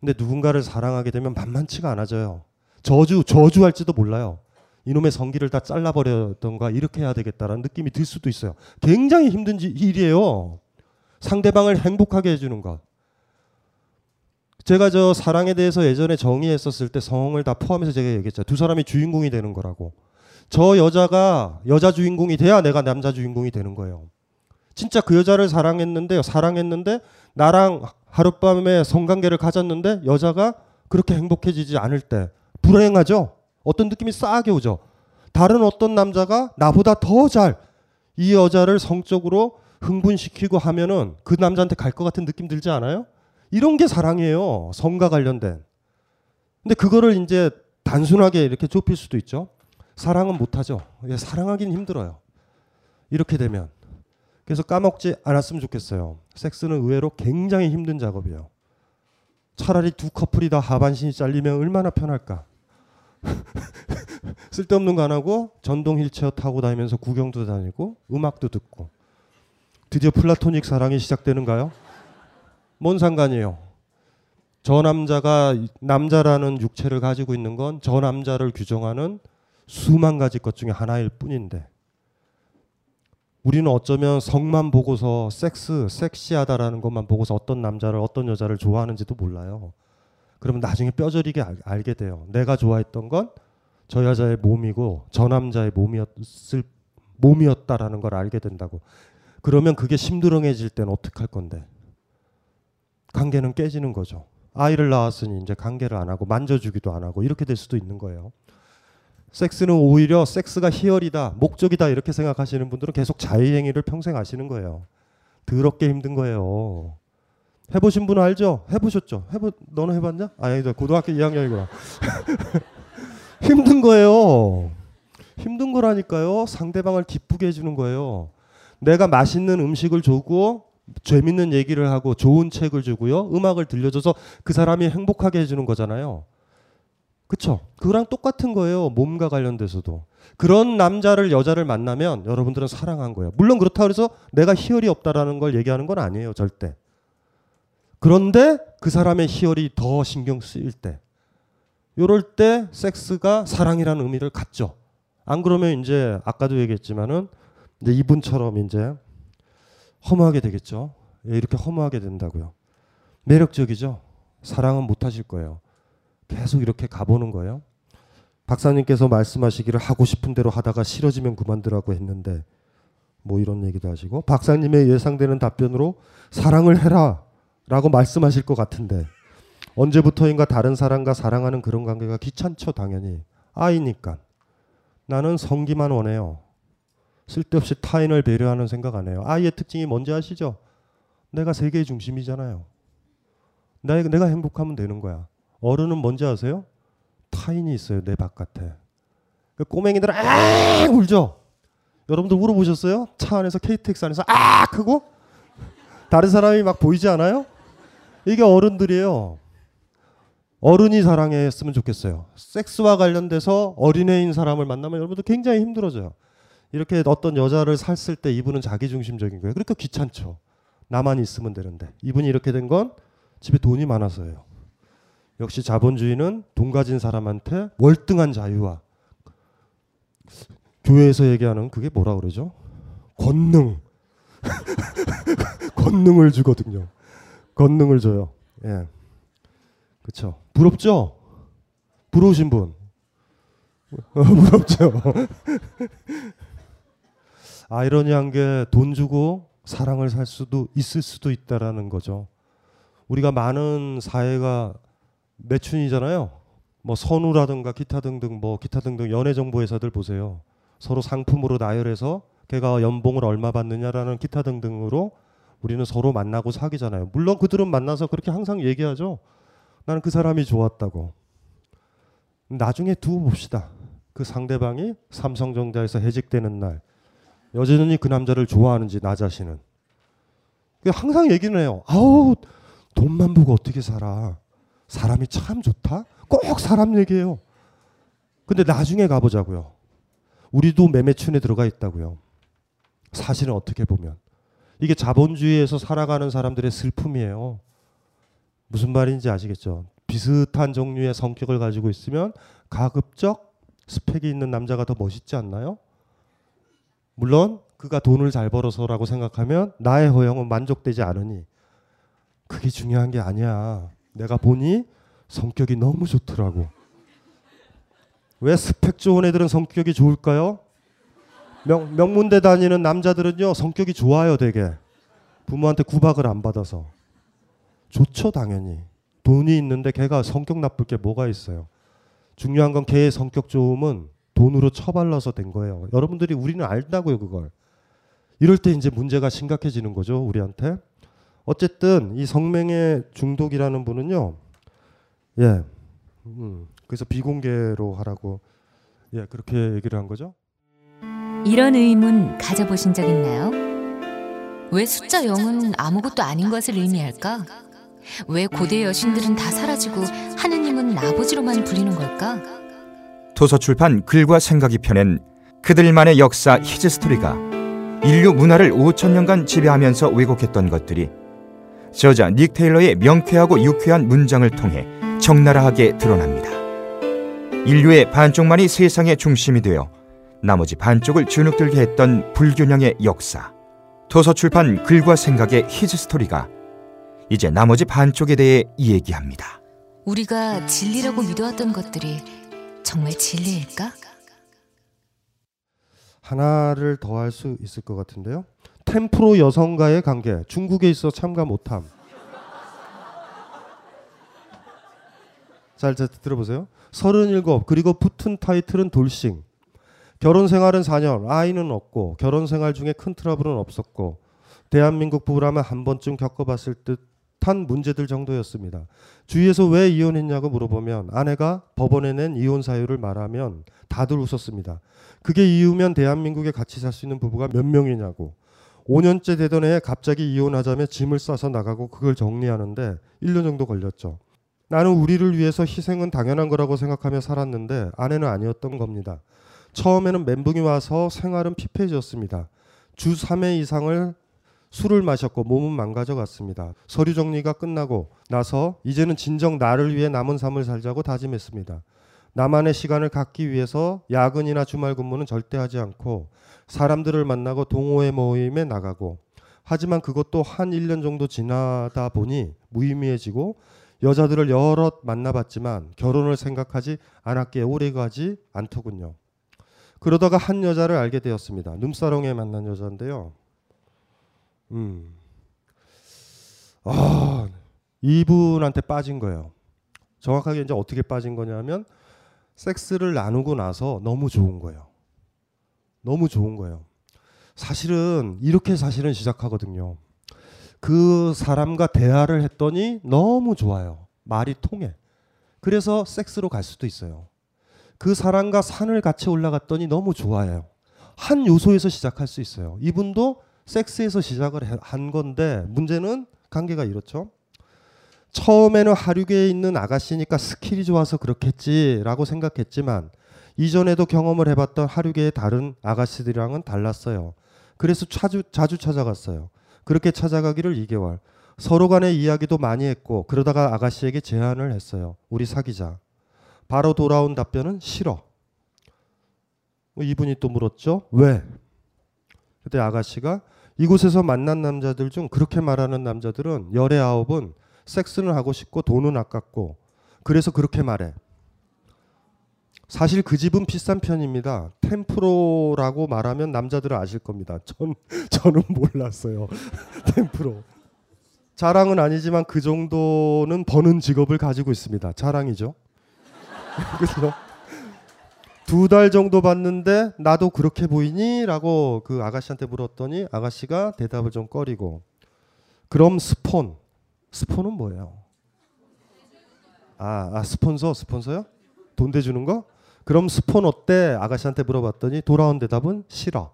근데 누군가를 사랑하게 되면 만만치가 않아져요. 저주 저주할지도 몰라요. 이놈의 성기를 다 잘라버렸던가 이렇게 해야 되겠다라는 느낌이 들 수도 있어요. 굉장히 힘든 일이에요. 상대방을 행복하게 해주는 것. 제가 저 사랑에 대해서 예전에 정의했었을 때 성을 다 포함해서 제가 얘기했죠. 두 사람이 주인공이 되는 거라고. 저 여자가 여자 주인공이 돼야 내가 남자 주인공이 되는 거예요. 진짜 그 여자를 사랑했는데 사랑했는데 나랑 하룻밤에 성관계를 가졌는데 여자가 그렇게 행복해지지 않을 때 불행하죠. 어떤 느낌이 싸하게 오죠. 다른 어떤 남자가 나보다 더 잘 이 여자를 성적으로 흥분시키고 하면은 그 남자한테 갈 것 같은 느낌 들지 않아요? 이런 게 사랑이에요. 성과 관련된. 근데 그거를 이제 단순하게 이렇게 좁힐 수도 있죠. 사랑은 못하죠. 예, 사랑하긴 힘들어요. 이렇게 되면. 그래서 까먹지 않았으면 좋겠어요. 섹스는 의외로 굉장히 힘든 작업이에요. 차라리 두 커플이 다 하반신이 잘리면 얼마나 편할까. <laughs> 쓸데없는 거 안 하고 전동 휠체어 타고 다니면서 구경도 다니고 음악도 듣고 드디어 플라토닉 사랑이 시작되는가요? 뭔 상관이에요? 저 남자가 남자라는 육체를 가지고 있는 건 저 남자를 규정하는 수만 가지 것 중에 하나일 뿐인데 우리는 어쩌면 성만 보고서 섹스, 섹시하다라는 것만 보고서 어떤 남자를 어떤 여자를 좋아하는지도 몰라요. 그러면 나중에 뼈저리게 알, 게 돼요. 내가 좋아했던 건 저 여자의 몸이고 저 남자의 몸이었을 몸이었다라는 걸 알게 된다고. 그러면 그게 심드렁해질 때는 어떻게 할 건데? 관계는 깨지는 거죠. 아이를 낳았으니 이제 관계를 안 하고 만져주기도 안 하고 이렇게 될 수도 있는 거예요. 섹스는 오히려 섹스가 희열이다, 목적이다 이렇게 생각하시는 분들은 계속 자의행위를 평생 하시는 거예요. 더럽게 힘든 거예요. 해보신 분 알죠? 해보셨죠? 해보 너는 해봤냐? 아니 고등학교 2학년이구나. <laughs> 힘든 거예요. 힘든 거라니까요. 상대방을 기쁘게 해주는 거예요. 내가 맛있는 음식을 주고 재밌는 얘기를 하고 좋은 책을 주고요. 음악을 들려줘서 그 사람이 행복하게 해주는 거잖아요. 그쵸? 그거랑 똑같은 거예요. 몸과 관련돼서도. 그런 남자를 여자를 만나면 여러분들은 사랑한 거예요. 물론 그렇다고 해서 내가 희열이 없다라는 걸 얘기하는 건 아니에요. 절대. 그런데 그 사람의 희열이 더 신경 쓰일 때 요럴 때 섹스가 사랑이라는 의미를 갖죠. 안 그러면 이제 아까도 얘기했지만은 이제 이분처럼 이제 허무하게 되겠죠. 예, 이렇게 허무하게 된다고요. 매력적이죠. 사랑은 못 하실 거예요. 계속 이렇게 가보는 거예요. 박사님께서 말씀하시기를 하고 싶은 대로 하다가 싫어지면 그만두라고 했는데 뭐 이런 얘기도 하시고 박사님의 예상되는 답변으로 사랑을 해라 라고 말씀하실 것 같은데 언제부터인가 다른 사람과 사랑하는 그런 관계가 귀찮죠 당연히. 아이니까. 나는 성기만 원해요. 쓸데없이 타인을 배려하는 생각 안 해요. 아이의 특징이 뭔지 아시죠? 내가 세계의 중심이잖아요. 내가, 행복하면 되는 거야 어른은 뭔지 아세요 타인이 있어요 내 바깥에 그 꼬맹이들은 아 울죠 여러분들 울어보셨어요 차 안에서 KTX 안에서 아 크고 다른 사람이 막 보이지 않아요 이게 어른들이에요. 어른이 사랑했으면 좋겠어요. 섹스와 관련돼서 어린애인 사람을 만나면 여러분들 굉장히 힘들어져요. 이렇게 어떤 여자를 샀을 때 이분은 자기중심적인 거예요. 그러니까 귀찮죠. 나만 있으면 되는데. 이분이 이렇게 된 건 집에 돈이 많아서예요. 역시 자본주의는 돈 가진 사람한테 월등한 자유와 교회에서 얘기하는 그게 뭐라 그러죠? 권능. <laughs> 권능을 주거든요. 권능을 줘요. 예. 그렇죠. 부럽죠? 부러우신 분. 어, <laughs> 부럽죠. <laughs> 아이러니한 게 돈 주고 사랑을 살 수도 있을 수도 있다라는 거죠. 우리가 많은 사회가 매춘이잖아요. 뭐 선우라든가 기타 등등 뭐 기타 등등 연애 정보 회사들 보세요. 서로 상품으로 나열해서 걔가 연봉을 얼마 받느냐라는 기타 등등으로 우리는 서로 만나고 사귀잖아요. 물론 그들은 만나서 그렇게 항상 얘기하죠. 나는 그 사람이 좋았다고. 나중에 두고 봅시다. 그 상대방이 삼성전자에서 해직되는 날 여전히 그 남자를 좋아하는지 나 자신은. 항상 얘기는 해요. 아우 돈만 보고 어떻게 살아. 사람이 참 좋다. 꼭 사람 얘기해요. 근데 나중에 가보자고요. 우리도 매매춘에 들어가 있다고요. 사실은 어떻게 보면 이게 자본주의에서 살아가는 사람들의 슬픔이에요. 무슨 말인지 아시겠죠? 비슷한 종류의 성격을 가지고 있으면 가급적 스펙이 있는 남자가 더 멋있지 않나요? 물론 그가 돈을 잘 벌어서라고 생각하면 나의 허영은 만족되지 않으니 그게 중요한 게 아니야. 내가 보니 성격이 너무 좋더라고. 왜 스펙 좋은 애들은 성격이 좋을까요? 명, 명문대 다니는 남자들은요 성격이 좋아요 되게. 부모한테 구박을 안 받아서. 좋죠 당연히. 돈이 있는데 걔가 성격 나쁠 게 뭐가 있어요? 중요한 건 걔의 성격 좋음은 돈으로 처발라서 된 거예요. 여러분들이 우리는 알다고요 그걸. 이럴 때 이제 문제가 심각해지는 거죠 우리한테 어쨌든 이 성맹의 중독이라는 분은요 예 음, 그래서 비공개로 하라고 예 그렇게 얘기를 한 거죠. 이런 의문 가져보신 적 있나요? 왜 숫자 0은 아무것도 아닌 것을 의미할까? 왜 고대 여신들은 다 사라지고 하느님은 아버지로만 불리는 걸까? 도서출판 글과 생각이 펴낸 그들만의 역사 히즈 스토리가 인류 문화를 5천 년간 지배하면서 왜곡했던 것들이 저자 닉 테일러의 명쾌하고 유쾌한 문장을 통해 적나라하게 드러납니다. 인류의 반쪽만이 세상의 중심이 되어 나머지 반쪽을 주눅들게 했던 불균형의 역사. 도서출판 글과 생각의 히즈스토리가 이제 나머지 반쪽에 대해 얘기합니다. 우리가 진리라고 믿어왔던 것들이 정말 진리일까? 하나를 더 할 수 있을 것 같은데요. 템프로 여성과의 관계. 중국에 있어 참가 못함. 잘, 잘 들어보세요. 37 그리고 붙은 타이틀은 돌싱. 결혼 생활은 4년, 아이는 없고 결혼 생활 중에 큰 트러블은 없었고 대한민국 부부라면 한 번쯤 겪어봤을 듯한 문제들 정도였습니다. 주위에서 왜 이혼했냐고 물어보면 아내가 법원에 낸 이혼 사유를 말하면 다들 웃었습니다. 그게 이유면 대한민국에 같이 살 수 있는 부부가 몇 명이냐고. 5년째 되던 애 갑자기 이혼하자며 짐을 싸서 나가고 그걸 정리하는데 1년 정도 걸렸죠. 나는 우리를 위해서 희생은 당연한 거라고 생각하며 살았는데 아내는 아니었던 겁니다. 처음에는 멘붕이 와서 생활은 피폐해졌습니다. 주 3회 이상을 술을 마셨고 몸은 망가져 갔습니다. 서류 정리가 끝나고 나서 이제는 진정 나를 위해 남은 삶을 살자고 다짐했습니다. 나만의 시간을 갖기 위해서 야근이나 주말 근무는 절대 하지 않고 사람들을 만나고 동호회 모임에 나가고 하지만 그것도 한 1년 정도 지나다 보니 무의미해지고 여자들을 여럿 만나봤지만 결혼을 생각하지 않았기에 오래가지 않더군요. 그러다가 한 여자를 알게 되었습니다. 눈사롱에 만난 여자인데요. 음. 아, 이분한테 빠진 거예요. 정확하게 이제 어떻게 빠진 거냐면 섹스를 나누고 나서 너무 좋은 거예요. 너무 좋은 거예요. 사실은 이렇게 사실은 시작하거든요. 그 사람과 대화를 했더니 너무 좋아요. 말이 통해. 그래서 섹스로 갈 수도 있어요. 그 사람과 산을 같이 올라갔더니 너무 좋아요. 한 요소에서 시작할 수 있어요. 이분도 섹스에서 시작을 한 건데 문제는 관계가 이렇죠. 처음에는 화류계에 있는 아가씨니까 skill이 좋아서 그렇겠지라고 생각했지만 이전에도 경험을 해봤던 화류계의 다른 아가씨들이랑은 달랐어요. 그래서 자주, 자주 찾아갔어요. 그렇게 찾아가기를 2개월. 서로 간의 이야기도 많이 했고 그러다가 아가씨에게 제안을 했어요. 우리 사귀자. 바로 돌아온 답변은 싫어. 뭐 이분이 또 물었죠. 왜? 그때 아가씨가 이곳에서 만난 남자들 중 그렇게 말하는 남자들은 열의 아홉은 섹스는 하고 싶고 돈은 아깝고 그래서 그렇게 말해. 사실 그 집은 비싼 편입니다. 템프로라고 말하면 남자들은 아실 겁니다. 전 <laughs> 저는 몰랐어요. <laughs> 템프로. 자랑은 아니지만 그 정도는 버는 직업을 가지고 있습니다. 자랑이죠. <laughs> 그래서 두 달 정도 봤는데 나도 그렇게 보이니?라고 그 아가씨한테 물었더니 아가씨가 대답을 좀 꺼리고 그럼 스폰 스폰은 뭐예요? 아, 아 스폰서 스폰서요? 돈 대주는 거? 그럼 스폰 어때? 아가씨한테 물어봤더니 돌아온 대답은 싫어.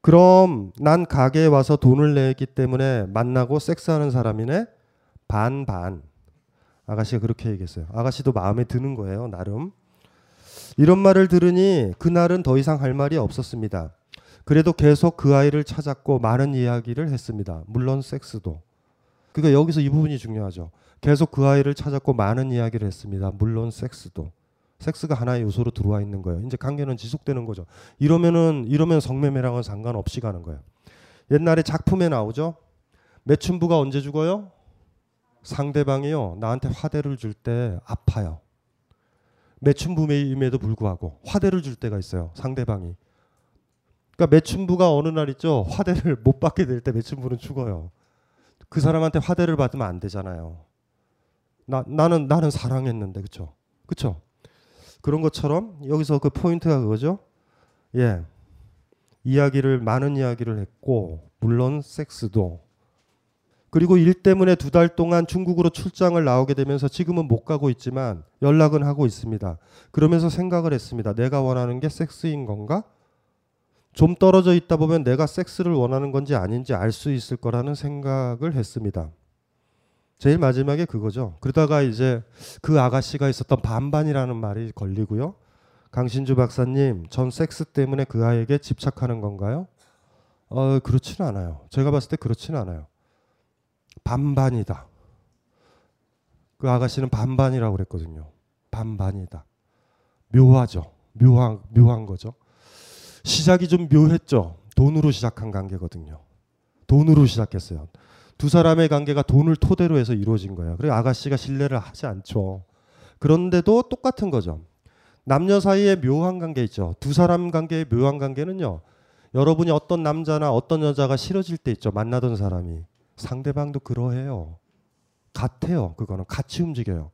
그럼 난 가게에 와서 돈을 내기 때문에 만나고 섹스하는 사람이네. 반 반. 아가씨가 그렇게 얘기했어요. 아가씨도 마음에 드는 거예요, 나름. 이런 말을 들으니 그날은 더 이상 할 말이 없었습니다. 그래도 계속 그 아이를 찾았고 많은 이야기를 했습니다. 물론 섹스도. 그러니까 여기서 이 부분이 중요하죠. 계속 그 아이를 찾았고 많은 이야기를 했습니다. 물론 섹스도. 섹스가 하나의 요소로 들어와 있는 거예요. 이제 관계는 지속되는 거죠. 이러면은 이러면 성매매랑은 상관없이 가는 거예요. 옛날에 작품에 나오죠. 매춘부가 언제 죽어요? 상대방이요 나한테 화대를 줄 때 아파요. 매춘부임에도 불구하고 화대를 줄 때가 있어요. 상대방이. 그러니까 매춘부가 어느 날 있죠. 화대를 <laughs> 못 받게 될 때 매춘부는 죽어요. 그 사람한테 화대를 받으면 안 되잖아요. 나 나는 나는 사랑했는데 그렇죠? 그렇죠? 그런 것처럼 여기서 그 포인트가 그거죠. 예. 이야기를 많은 이야기를 했고 물론 섹스도 그리고 일 때문에 두 달 동안 중국으로 출장을 나오게 되면서 지금은 못 가고 있지만 연락은 하고 있습니다. 그러면서 생각을 했습니다. 내가 원하는 게 섹스인 건가? 좀 떨어져 있다 보면 내가 섹스를 원하는 건지 아닌지 알 수 있을 거라는 생각을 했습니다. 제일 마지막에 그거죠. 그러다가 이제 그 아가씨가 있었던 반반이라는 말이 걸리고요. 강신주 박사님, 전 섹스 때문에 그 아이에게 집착하는 건가요? 어, 그렇지는 않아요. 제가 봤을 때 그렇지는 않아요. 반반이다. 그 아가씨는 반반이라고 그랬거든요. 반반이다. 묘하죠. 묘한 묘한 거죠. 시작이 좀 묘했죠. 돈으로 시작한 관계거든요. 돈으로 시작했어요. 두 사람의 관계가 돈을 토대로 해서 이루어진 거예요. 그리고 아가씨가 신뢰를 하지 않죠. 그런데도 똑같은 거죠. 남녀 사이에 묘한 관계 있죠. 두 사람 관계의 묘한 관계는요. 여러분이 어떤 남자나 어떤 여자가 싫어질 때 있죠. 만나던 사람이. 상대방도 그러해요. 같아요. 그거는 같이 움직여요.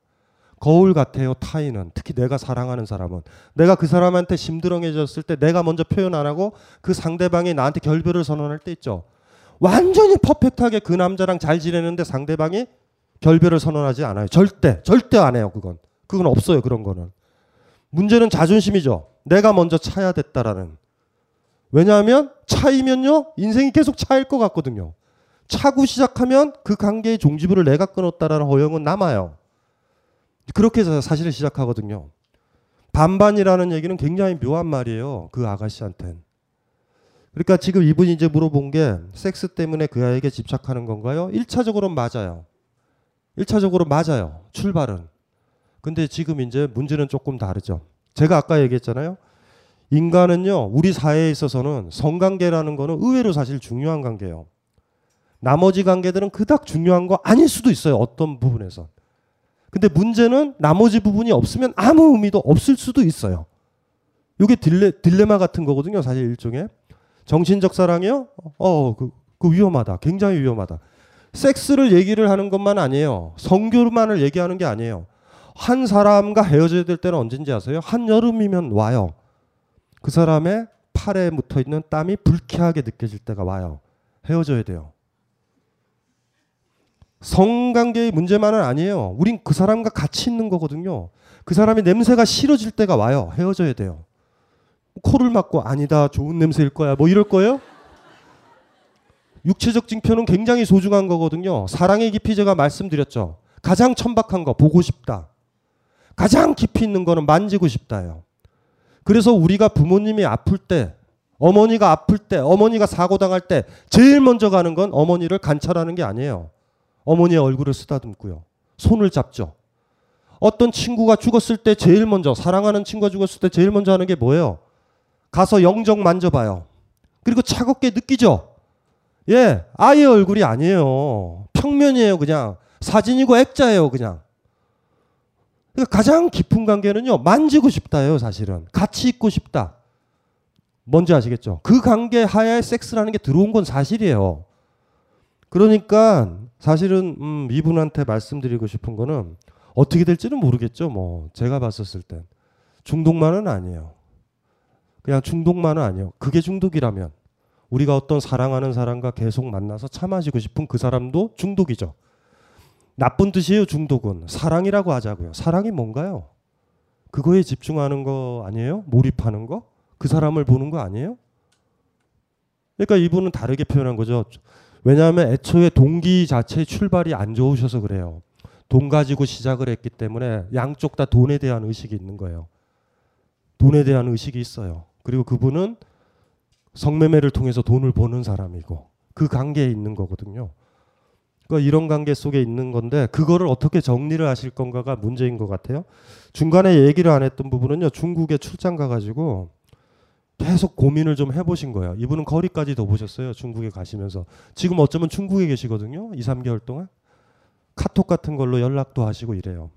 거울 같아요. 타인은 특히 내가 사랑하는 사람은 내가 그 사람한테 심드렁해졌을 때 내가 먼저 표현 안 하고 그 상대방이 나한테 결별을 선언할 때 있죠. 완전히 퍼펙트하게 그 남자랑 잘 지내는데 상대방이 결별을 선언하지 않아요. 절대, 절대 안 해요. 그건. 그건 없어요. 그런 거는. 문제는 자존심이죠. 내가 먼저 차야 됐다라는. 왜냐하면 차이면요, 인생이 계속 차일 것 같거든요. 차고 시작하면 그 관계의 종지부를 내가 끊었다라는 허영은 남아요. 그렇게 해서 사실을 시작하거든요. 반반이라는 얘기는 굉장히 묘한 말이에요. 그 아가씨한텐. 그러니까 지금 이분이 이제 물어본 게 섹스 때문에 그 아이에게 집착하는 건가요? 1차적으로 맞아요. 1차적으로 맞아요. 출발은. 근데 지금 이제 문제는 조금 다르죠. 제가 아까 얘기했잖아요. 인간은요, 우리 사회에 있어서는 성관계라는 거는 의외로 사실 중요한 관계예요. 나머지 관계들은 그닥 중요한 거 아닐 수도 있어요. 어떤 부분에서. 근데 문제는 나머지 부분이 없으면 아무 의미도 없을 수도 있어요. 이게 딜레, 딜레마 같은 거거든요. 사실 일종의. 정신적 사랑이요? 어, 그, 그 위험하다. 굉장히 위험하다. 섹스를 얘기를 하는 것만 아니에요. 성교만을 얘기하는 게 아니에요. 한 사람과 헤어져야 될 때는 언제인지 아세요? 한 여름이면 와요. 그 사람의 팔에 묻어 있는 땀이 불쾌하게 느껴질 때가 와요. 헤어져야 돼요. 성관계의 문제만은 아니에요. 우린 그 사람과 같이 있는 거거든요. 그 사람의 냄새가 싫어질 때가 와요. 헤어져야 돼요. 코를 막고 아니다 좋은 냄새일 거야 뭐 이럴 거예요? 육체적 징표는 굉장히 소중한 거거든요. 사랑의 깊이 제가 말씀드렸죠. 가장 천박한 거 보고 싶다. 가장 깊이 있는 거는 만지고 싶다요. 그래서 우리가 부모님이 아플 때, 어머니가 아플 때, 어머니가 사고 당할 때 제일 먼저 가는 건 어머니를 관찰하는 게 아니에요. 어머니의 얼굴을 쓰다듬고요. 손을 잡죠. 어떤 친구가 죽었을 때 제일 먼저 사랑하는 친구가 죽었을 때 제일 먼저 하는 게 뭐예요? 가서 영정 만져봐요. 그리고 차갑게 느끼죠. 예, 아이의 얼굴이 아니에요. 평면이에요, 그냥. 사진이고 액자예요, 그냥. 그러니까 가장 깊은 관계는요, 만지고 싶다예요, 사실은. 같이 있고 싶다. 뭔지 아시겠죠? 그 관계 하에 섹스라는 게 들어온 건 사실이에요. 그러니까 사실은 음, 이분한테 말씀드리고 싶은 거는 어떻게 될지는 모르겠죠. 뭐 제가 봤었을 땐 중독만은 아니에요. 그냥 중독만은 아니에요. 그게 중독이라면 우리가 어떤 사랑하는 사람과 계속 만나서 차 마시고 싶은 그 사람도 중독이죠. 나쁜 뜻이에요, 중독은. 사랑이라고 하자고요. 사랑이 뭔가요? 그거에 집중하는 거 아니에요? 몰입하는 거? 그 사람을 보는 거 아니에요? 그러니까 이분은 다르게 표현한 거죠. 왜냐하면 애초에 동기 자체 출발이 안 좋으셔서 그래요. 돈 가지고 시작을 했기 때문에 양쪽 다 돈에 대한 의식이 있는 거예요. 돈에 대한 의식이 있어요. 그리고 그분은 성매매를 통해서 돈을 버는 사람이고 그 관계에 있는 거거든요. 그러니까 이런 관계 속에 있는 건데 그거를 어떻게 정리를 하실 건가가 문제인 것 같아요. 중간에 얘기를 안 했던 부분은요. 중국에 출장 가가지고 계속 고민을 좀 해보신 거예요. 이분은 거리까지 더 보셨어요. 중국에 가시면서. 지금 어쩌면 중국에 계시거든요. 2, 3개월 동안. 카톡 같은 걸로 연락도 하시고 이래요.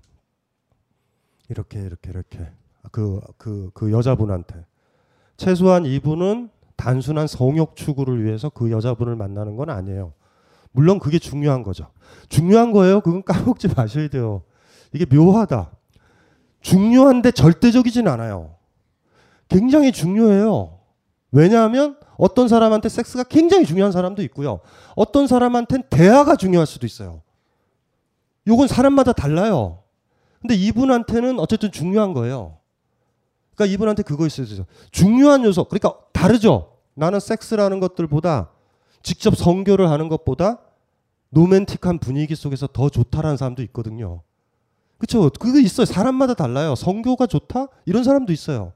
이렇게 이렇게 이렇게 그 그, 그 여자분한테 최소한 이분은 단순한 성욕 추구를 위해서 그 여자분을 만나는 건 아니에요. 물론 그게 중요한 거죠. 중요한 거예요. 그건 까먹지 마셔야 돼요. 이게 묘하다. 중요한데 절대적이진 않아요. 굉장히 중요해요. 왜냐하면 어떤 사람한테 섹스가 굉장히 중요한 사람도 있고요. 어떤 사람한테는 대화가 중요할 수도 있어요. 요건 사람마다 달라요. 근데 이분한테는 어쨌든 중요한 거예요. 그러니까 이분한테 그거 되죠. 중요한 요소. 그러니까 다르죠. 나는 섹스라는 것들보다 직접 성교를 하는 것보다 로맨틱한 분위기 속에서 더 좋다라는 사람도 있거든요. 그렇죠. 그거 있어요. 사람마다 달라요. 성교가 좋다? 이런 사람도 있어요.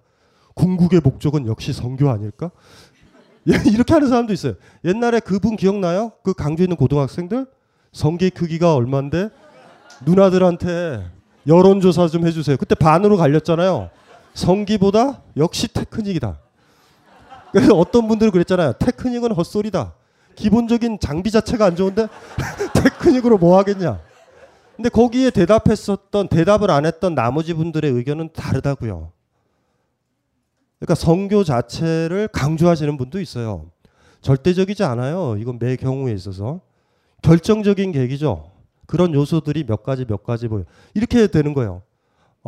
궁극의 목적은 역시 성교 아닐까? <laughs> 예, 이렇게 하는 사람도 있어요. 옛날에 그분 기억나요? 그 강주에 있는 고등학생들 성기 크기가 얼마인데 누나들한테 여론조사 좀 해주세요. 그때 반으로 갈렸잖아요. 성기보다 역시 테크닉이다. 그래서 어떤 분들은 그랬잖아요. 테크닉은 헛소리다. 기본적인 장비 자체가 안 좋은데 <laughs> 테크닉으로 뭐 하겠냐. 근데 거기에 대답했었던 대답을 안 했던 나머지 분들의 의견은 다르다고요. 그러니까 성교 자체를 강조하시는 분도 있어요. 절대적이지 않아요. 이건 매 경우에 있어서 결정적인 계기죠. 그런 요소들이 몇 가지 몇 가지 보여. 이렇게 되는 거예요.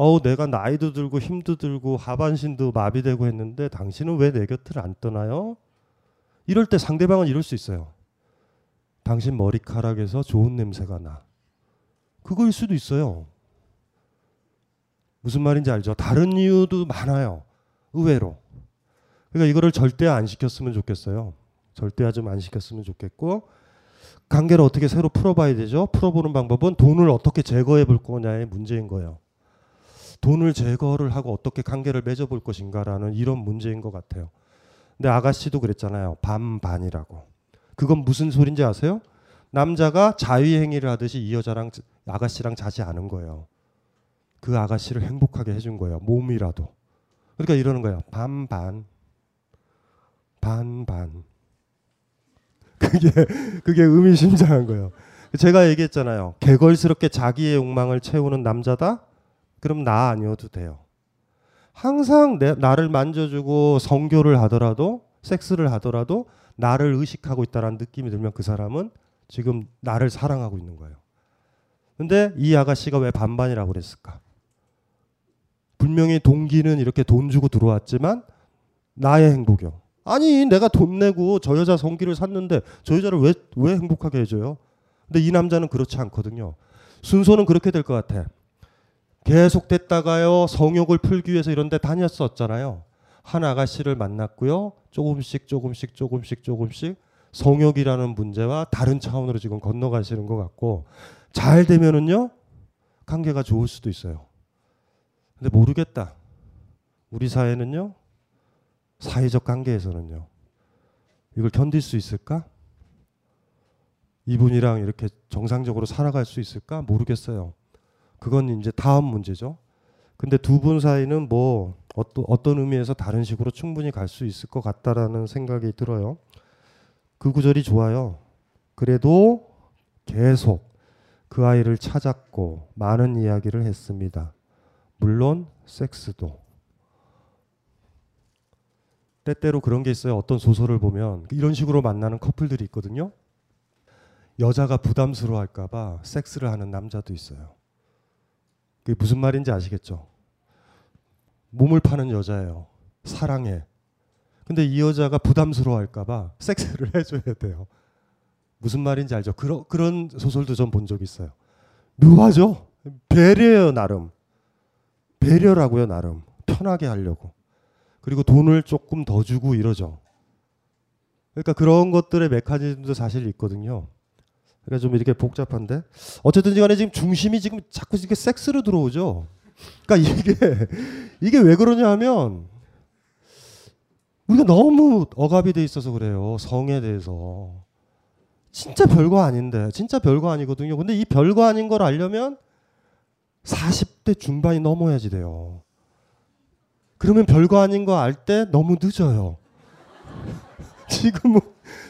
어우 내가 나이도 들고 힘도 들고 하반신도 마비되고 했는데 당신은 왜 내 곁을 안 떠나요? 이럴 때 상대방은 이럴 수 있어요. 당신 머리카락에서 좋은 냄새가 나. 그거일 수도 있어요. 무슨 말인지 알죠? 다른 이유도 많아요. 의외로. 그러니까 이거를 절대 안 시켰으면 좋겠어요. 절대 좀 안 시켰으면 좋겠고 관계를 어떻게 새로 풀어봐야 되죠? 풀어보는 방법은 돈을 어떻게 제거해 볼 거냐의 문제인 거예요. 돈을 제거를 하고 어떻게 관계를 맺어볼 것인가라는 이런 문제인 것 같아요. 근데 아가씨도 그랬잖아요. 반반이라고. 그건 무슨 소린지 아세요? 남자가 자위행위를 하듯이 이 여자랑 아가씨랑 자지 않은 거예요. 그 아가씨를 행복하게 해준 거예요. 몸이라도. 그러니까 이러는 거예요. 반반. 반반. <laughs> 그게 그게 의미심장한 거예요. 제가 얘기했잖아요. 개걸스럽게 자기의 욕망을 채우는 남자다? 그럼 나 아니어도 돼요. 항상 내, 나를 만져주고 성교를 하더라도 섹스를 하더라도 나를 의식하고 있다는 느낌이 들면 그 사람은 지금 나를 사랑하고 있는 거예요. 근데 이 아가씨가 왜 반반이라고 그랬을까? 분명히 동기는 이렇게 돈 주고 들어왔지만 나의 행복이요. 아니 내가 돈 내고 저 여자 성기를 샀는데 저 여자를 왜, 왜 행복하게 해줘요? 근데 이 남자는 그렇지 않거든요. 순서는 그렇게 될 것 같아. 계속 됐다가요 성욕을 풀기 위해서 이런 데 다녔었잖아요. 한 아가씨를 만났고요. 조금씩 조금씩 조금씩 조금씩 성욕이라는 문제와 다른 차원으로 지금 건너가시는 것 같고 잘 되면은요 관계가 좋을 수도 있어요. 근데 모르겠다. 우리 사회는요 사회적 관계에서는요 이걸 견딜 수 있을까? 이분이랑 이렇게 정상적으로 살아갈 수 있을까? 모르겠어요. 그건 이제 다음 문제죠. 근데 두 분 사이는 뭐 어떤 어떤 의미에서 다른 식으로 충분히 갈 수 있을 것 같다라는 생각이 들어요. 그 구절이 좋아요. 그래도 계속 그 아이를 찾았고 많은 이야기를 했습니다. 물론 섹스도. 때때로 그런 게 있어요. 어떤 소설을 보면 이런 식으로 만나는 커플들이 있거든요. 여자가 부담스러워 할까봐 섹스를 하는 남자도 있어요. 그게 무슨 말인지 아시겠죠? 몸을 파는 여자예요. 사랑해. 근데 이 여자가 부담스러워 할까봐 섹스를 <laughs> 해줘야 돼요. 무슨 말인지 알죠? 그러, 그런 소설도 전 본 적 있어요. 묘하죠? 배려예요, 나름. 배려라고요, 나름. 편하게 하려고. 그리고 돈을 조금 더 주고 이러죠. 그러니까 그런 것들의 메커니즘도 사실 있거든요. 그러니까 좀 이렇게 복잡한데 어쨌든 간에 지금 중심이 지금 자꾸 이렇게 섹스로 들어오죠. 그러니까 이게 <laughs> 이게 왜 그러냐 하면 우리가 너무 억압이 돼 있어서 그래요. 성에 대해서. 진짜 별거 아닌데. 진짜 별거 아니거든요. 근데 이 별거 아닌 걸 알려면 40대 중반이 넘어야지 돼요. 그러면 별거 아닌 거 알 때 너무 늦어요. <laughs> 지금은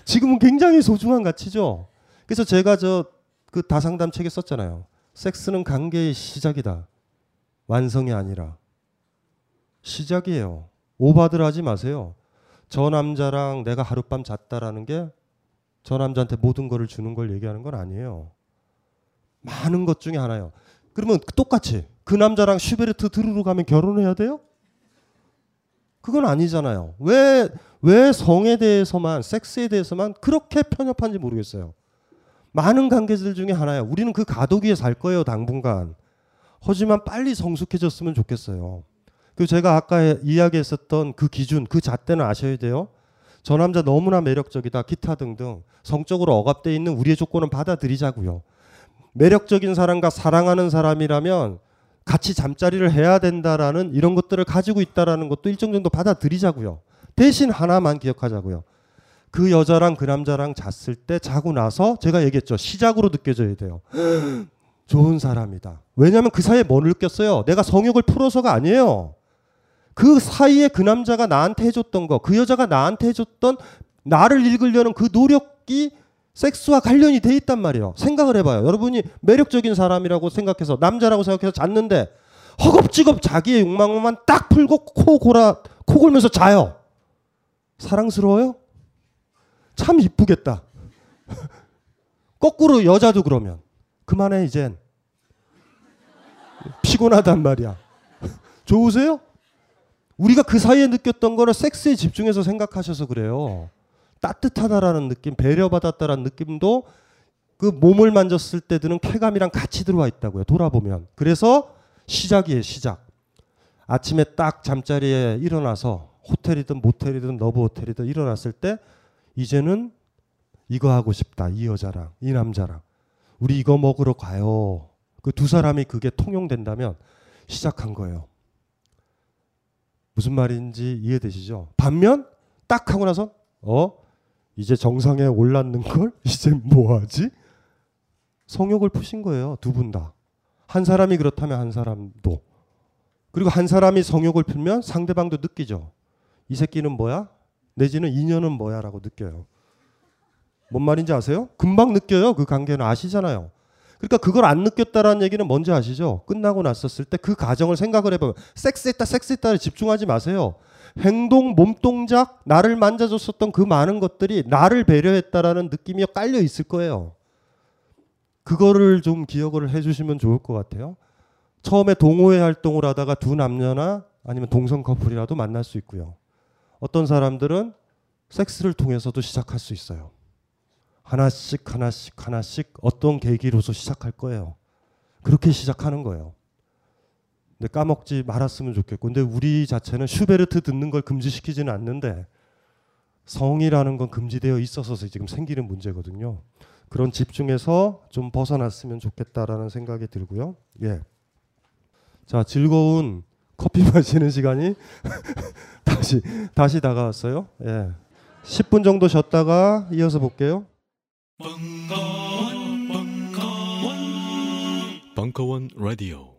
지금은 굉장히 소중한 가치죠. 그래서 제가 저 그 다상담 책에 썼잖아요. 섹스는 관계의 시작이다. 완성이 아니라 시작이에요. 오바들 하지 마세요. 저 남자랑 내가 하룻밤 잤다라는 게 저 남자한테 모든 거를 주는 걸 얘기하는 건 아니에요. 많은 것 중에 하나요. 그러면 똑같이 그 남자랑 슈베르트 들으러 가면 결혼해야 돼요? 그건 아니잖아요. 왜, 왜 성에 대해서만, 섹스에 대해서만 그렇게 편협한지 모르겠어요. 많은 관계들 중에 하나예요. 우리는 그 가독 위에 살 거예요, 당분간. 하지만 빨리 성숙해졌으면 좋겠어요. 그 제가 아까 이야기했었던 그 기준, 그 잣대는 아셔야 돼요. 저 남자 너무나 매력적이다, 기타 등등 성적으로 억압돼 있는 우리의 조건은 받아들이자고요. 매력적인 사람과 사랑하는 사람이라면 같이 잠자리를 해야 된다라는 이런 것들을 가지고 있다라는 것도 일정 정도 받아들이자고요. 대신 하나만 기억하자고요. 그 여자랑 그 남자랑 잤을 때 자고 나서 제가 얘기했죠. 시작으로 느껴져야 돼요. <gasps> 좋은 사람이다. 왜냐하면 그 사이에 뭘 느꼈어요? 내가 성욕을 풀어서가 아니에요. 그 사이에 그 남자가 나한테 해줬던 거, 그 여자가 나한테 해줬던 나를 읽으려는 그 노력이 섹스와 관련이 돼 있단 말이에요. 생각을 해봐요. 여러분이 매력적인 사람이라고 생각해서 남자라고 생각해서 잤는데 허겁지겁 자기의 욕망만 딱 풀고 코 골아 코 골면서 자요. 사랑스러워요? 참 이쁘겠다. <laughs> 거꾸로 여자도 그러면 그만해 이젠 피곤하단 말이야. <laughs> 좋으세요? 우리가 그 사이에 느꼈던 거를 섹스에 집중해서 생각하셔서 그래요. 따뜻하다라는 느낌, 배려받았다라는 느낌도 그 몸을 만졌을 때 드는 쾌감이랑 같이 들어와 있다고요. 돌아보면. 그래서 시작이에요, 시작. 아침에 딱 잠자리에 일어나서 호텔이든 모텔이든 너브 호텔이든 일어났을 때 이제는 이거 하고 싶다. 이 여자랑, 이 남자랑. 우리 이거 먹으러 가요. 그 두 사람이 그게 통용된다면 시작한 거예요. 무슨 말인지 이해되시죠? 반면 딱 하고 나서 어 이제 정상에 올랐는 걸 <laughs> 이제 뭐 하지? 성욕을 푸신 거예요. 두 분 다. 한 사람이 그렇다면 한 사람도. 그리고 한 사람이 성욕을 풀면 상대방도 느끼죠. 이 새끼는 뭐야? 내지는 인연은 뭐야라고 느껴요. 뭔 말인지 아세요? 금방 느껴요. 그 관계는 아시잖아요. 그러니까 그걸 안 느꼈다라는 얘기는 뭔지 아시죠? 끝나고 났었을 때 그 가정을 생각을 해보면 섹스했다 섹스했다에 집중하지 마세요. 행동, 몸동작, 나를 만져줬었던 그 많은 것들이 나를 배려했다라는 느낌이 깔려 있을 거예요. 그거를 좀 기억을 해주시면 좋을 것 같아요. 처음에 동호회 활동을 하다가 두 남녀나 아니면 동성 커플이라도 만날 수 있고요. 어떤 사람들은 섹스를 통해서도 시작할 수 있어요. 하나씩 하나씩 하나씩 어떤 계기로서 시작할 거예요. 그렇게 시작하는 거예요. 근데 까먹지 말았으면 좋겠고 근데 우리 자체는 슈베르트 듣는 걸 금지시키지는 않는데 성이라는 건 금지되어 있어서 지금 생기는 문제거든요. 그런 집중에서 좀 벗어났으면 좋겠다라는 생각이 들고요. 예. 자, 즐거운 커피 <laughs> 마시는 시간이 <laughs> 다시 다시 다가왔어요. 예. 10분 정도 쉬었다가 이어서 볼게요. 벙커원 라디오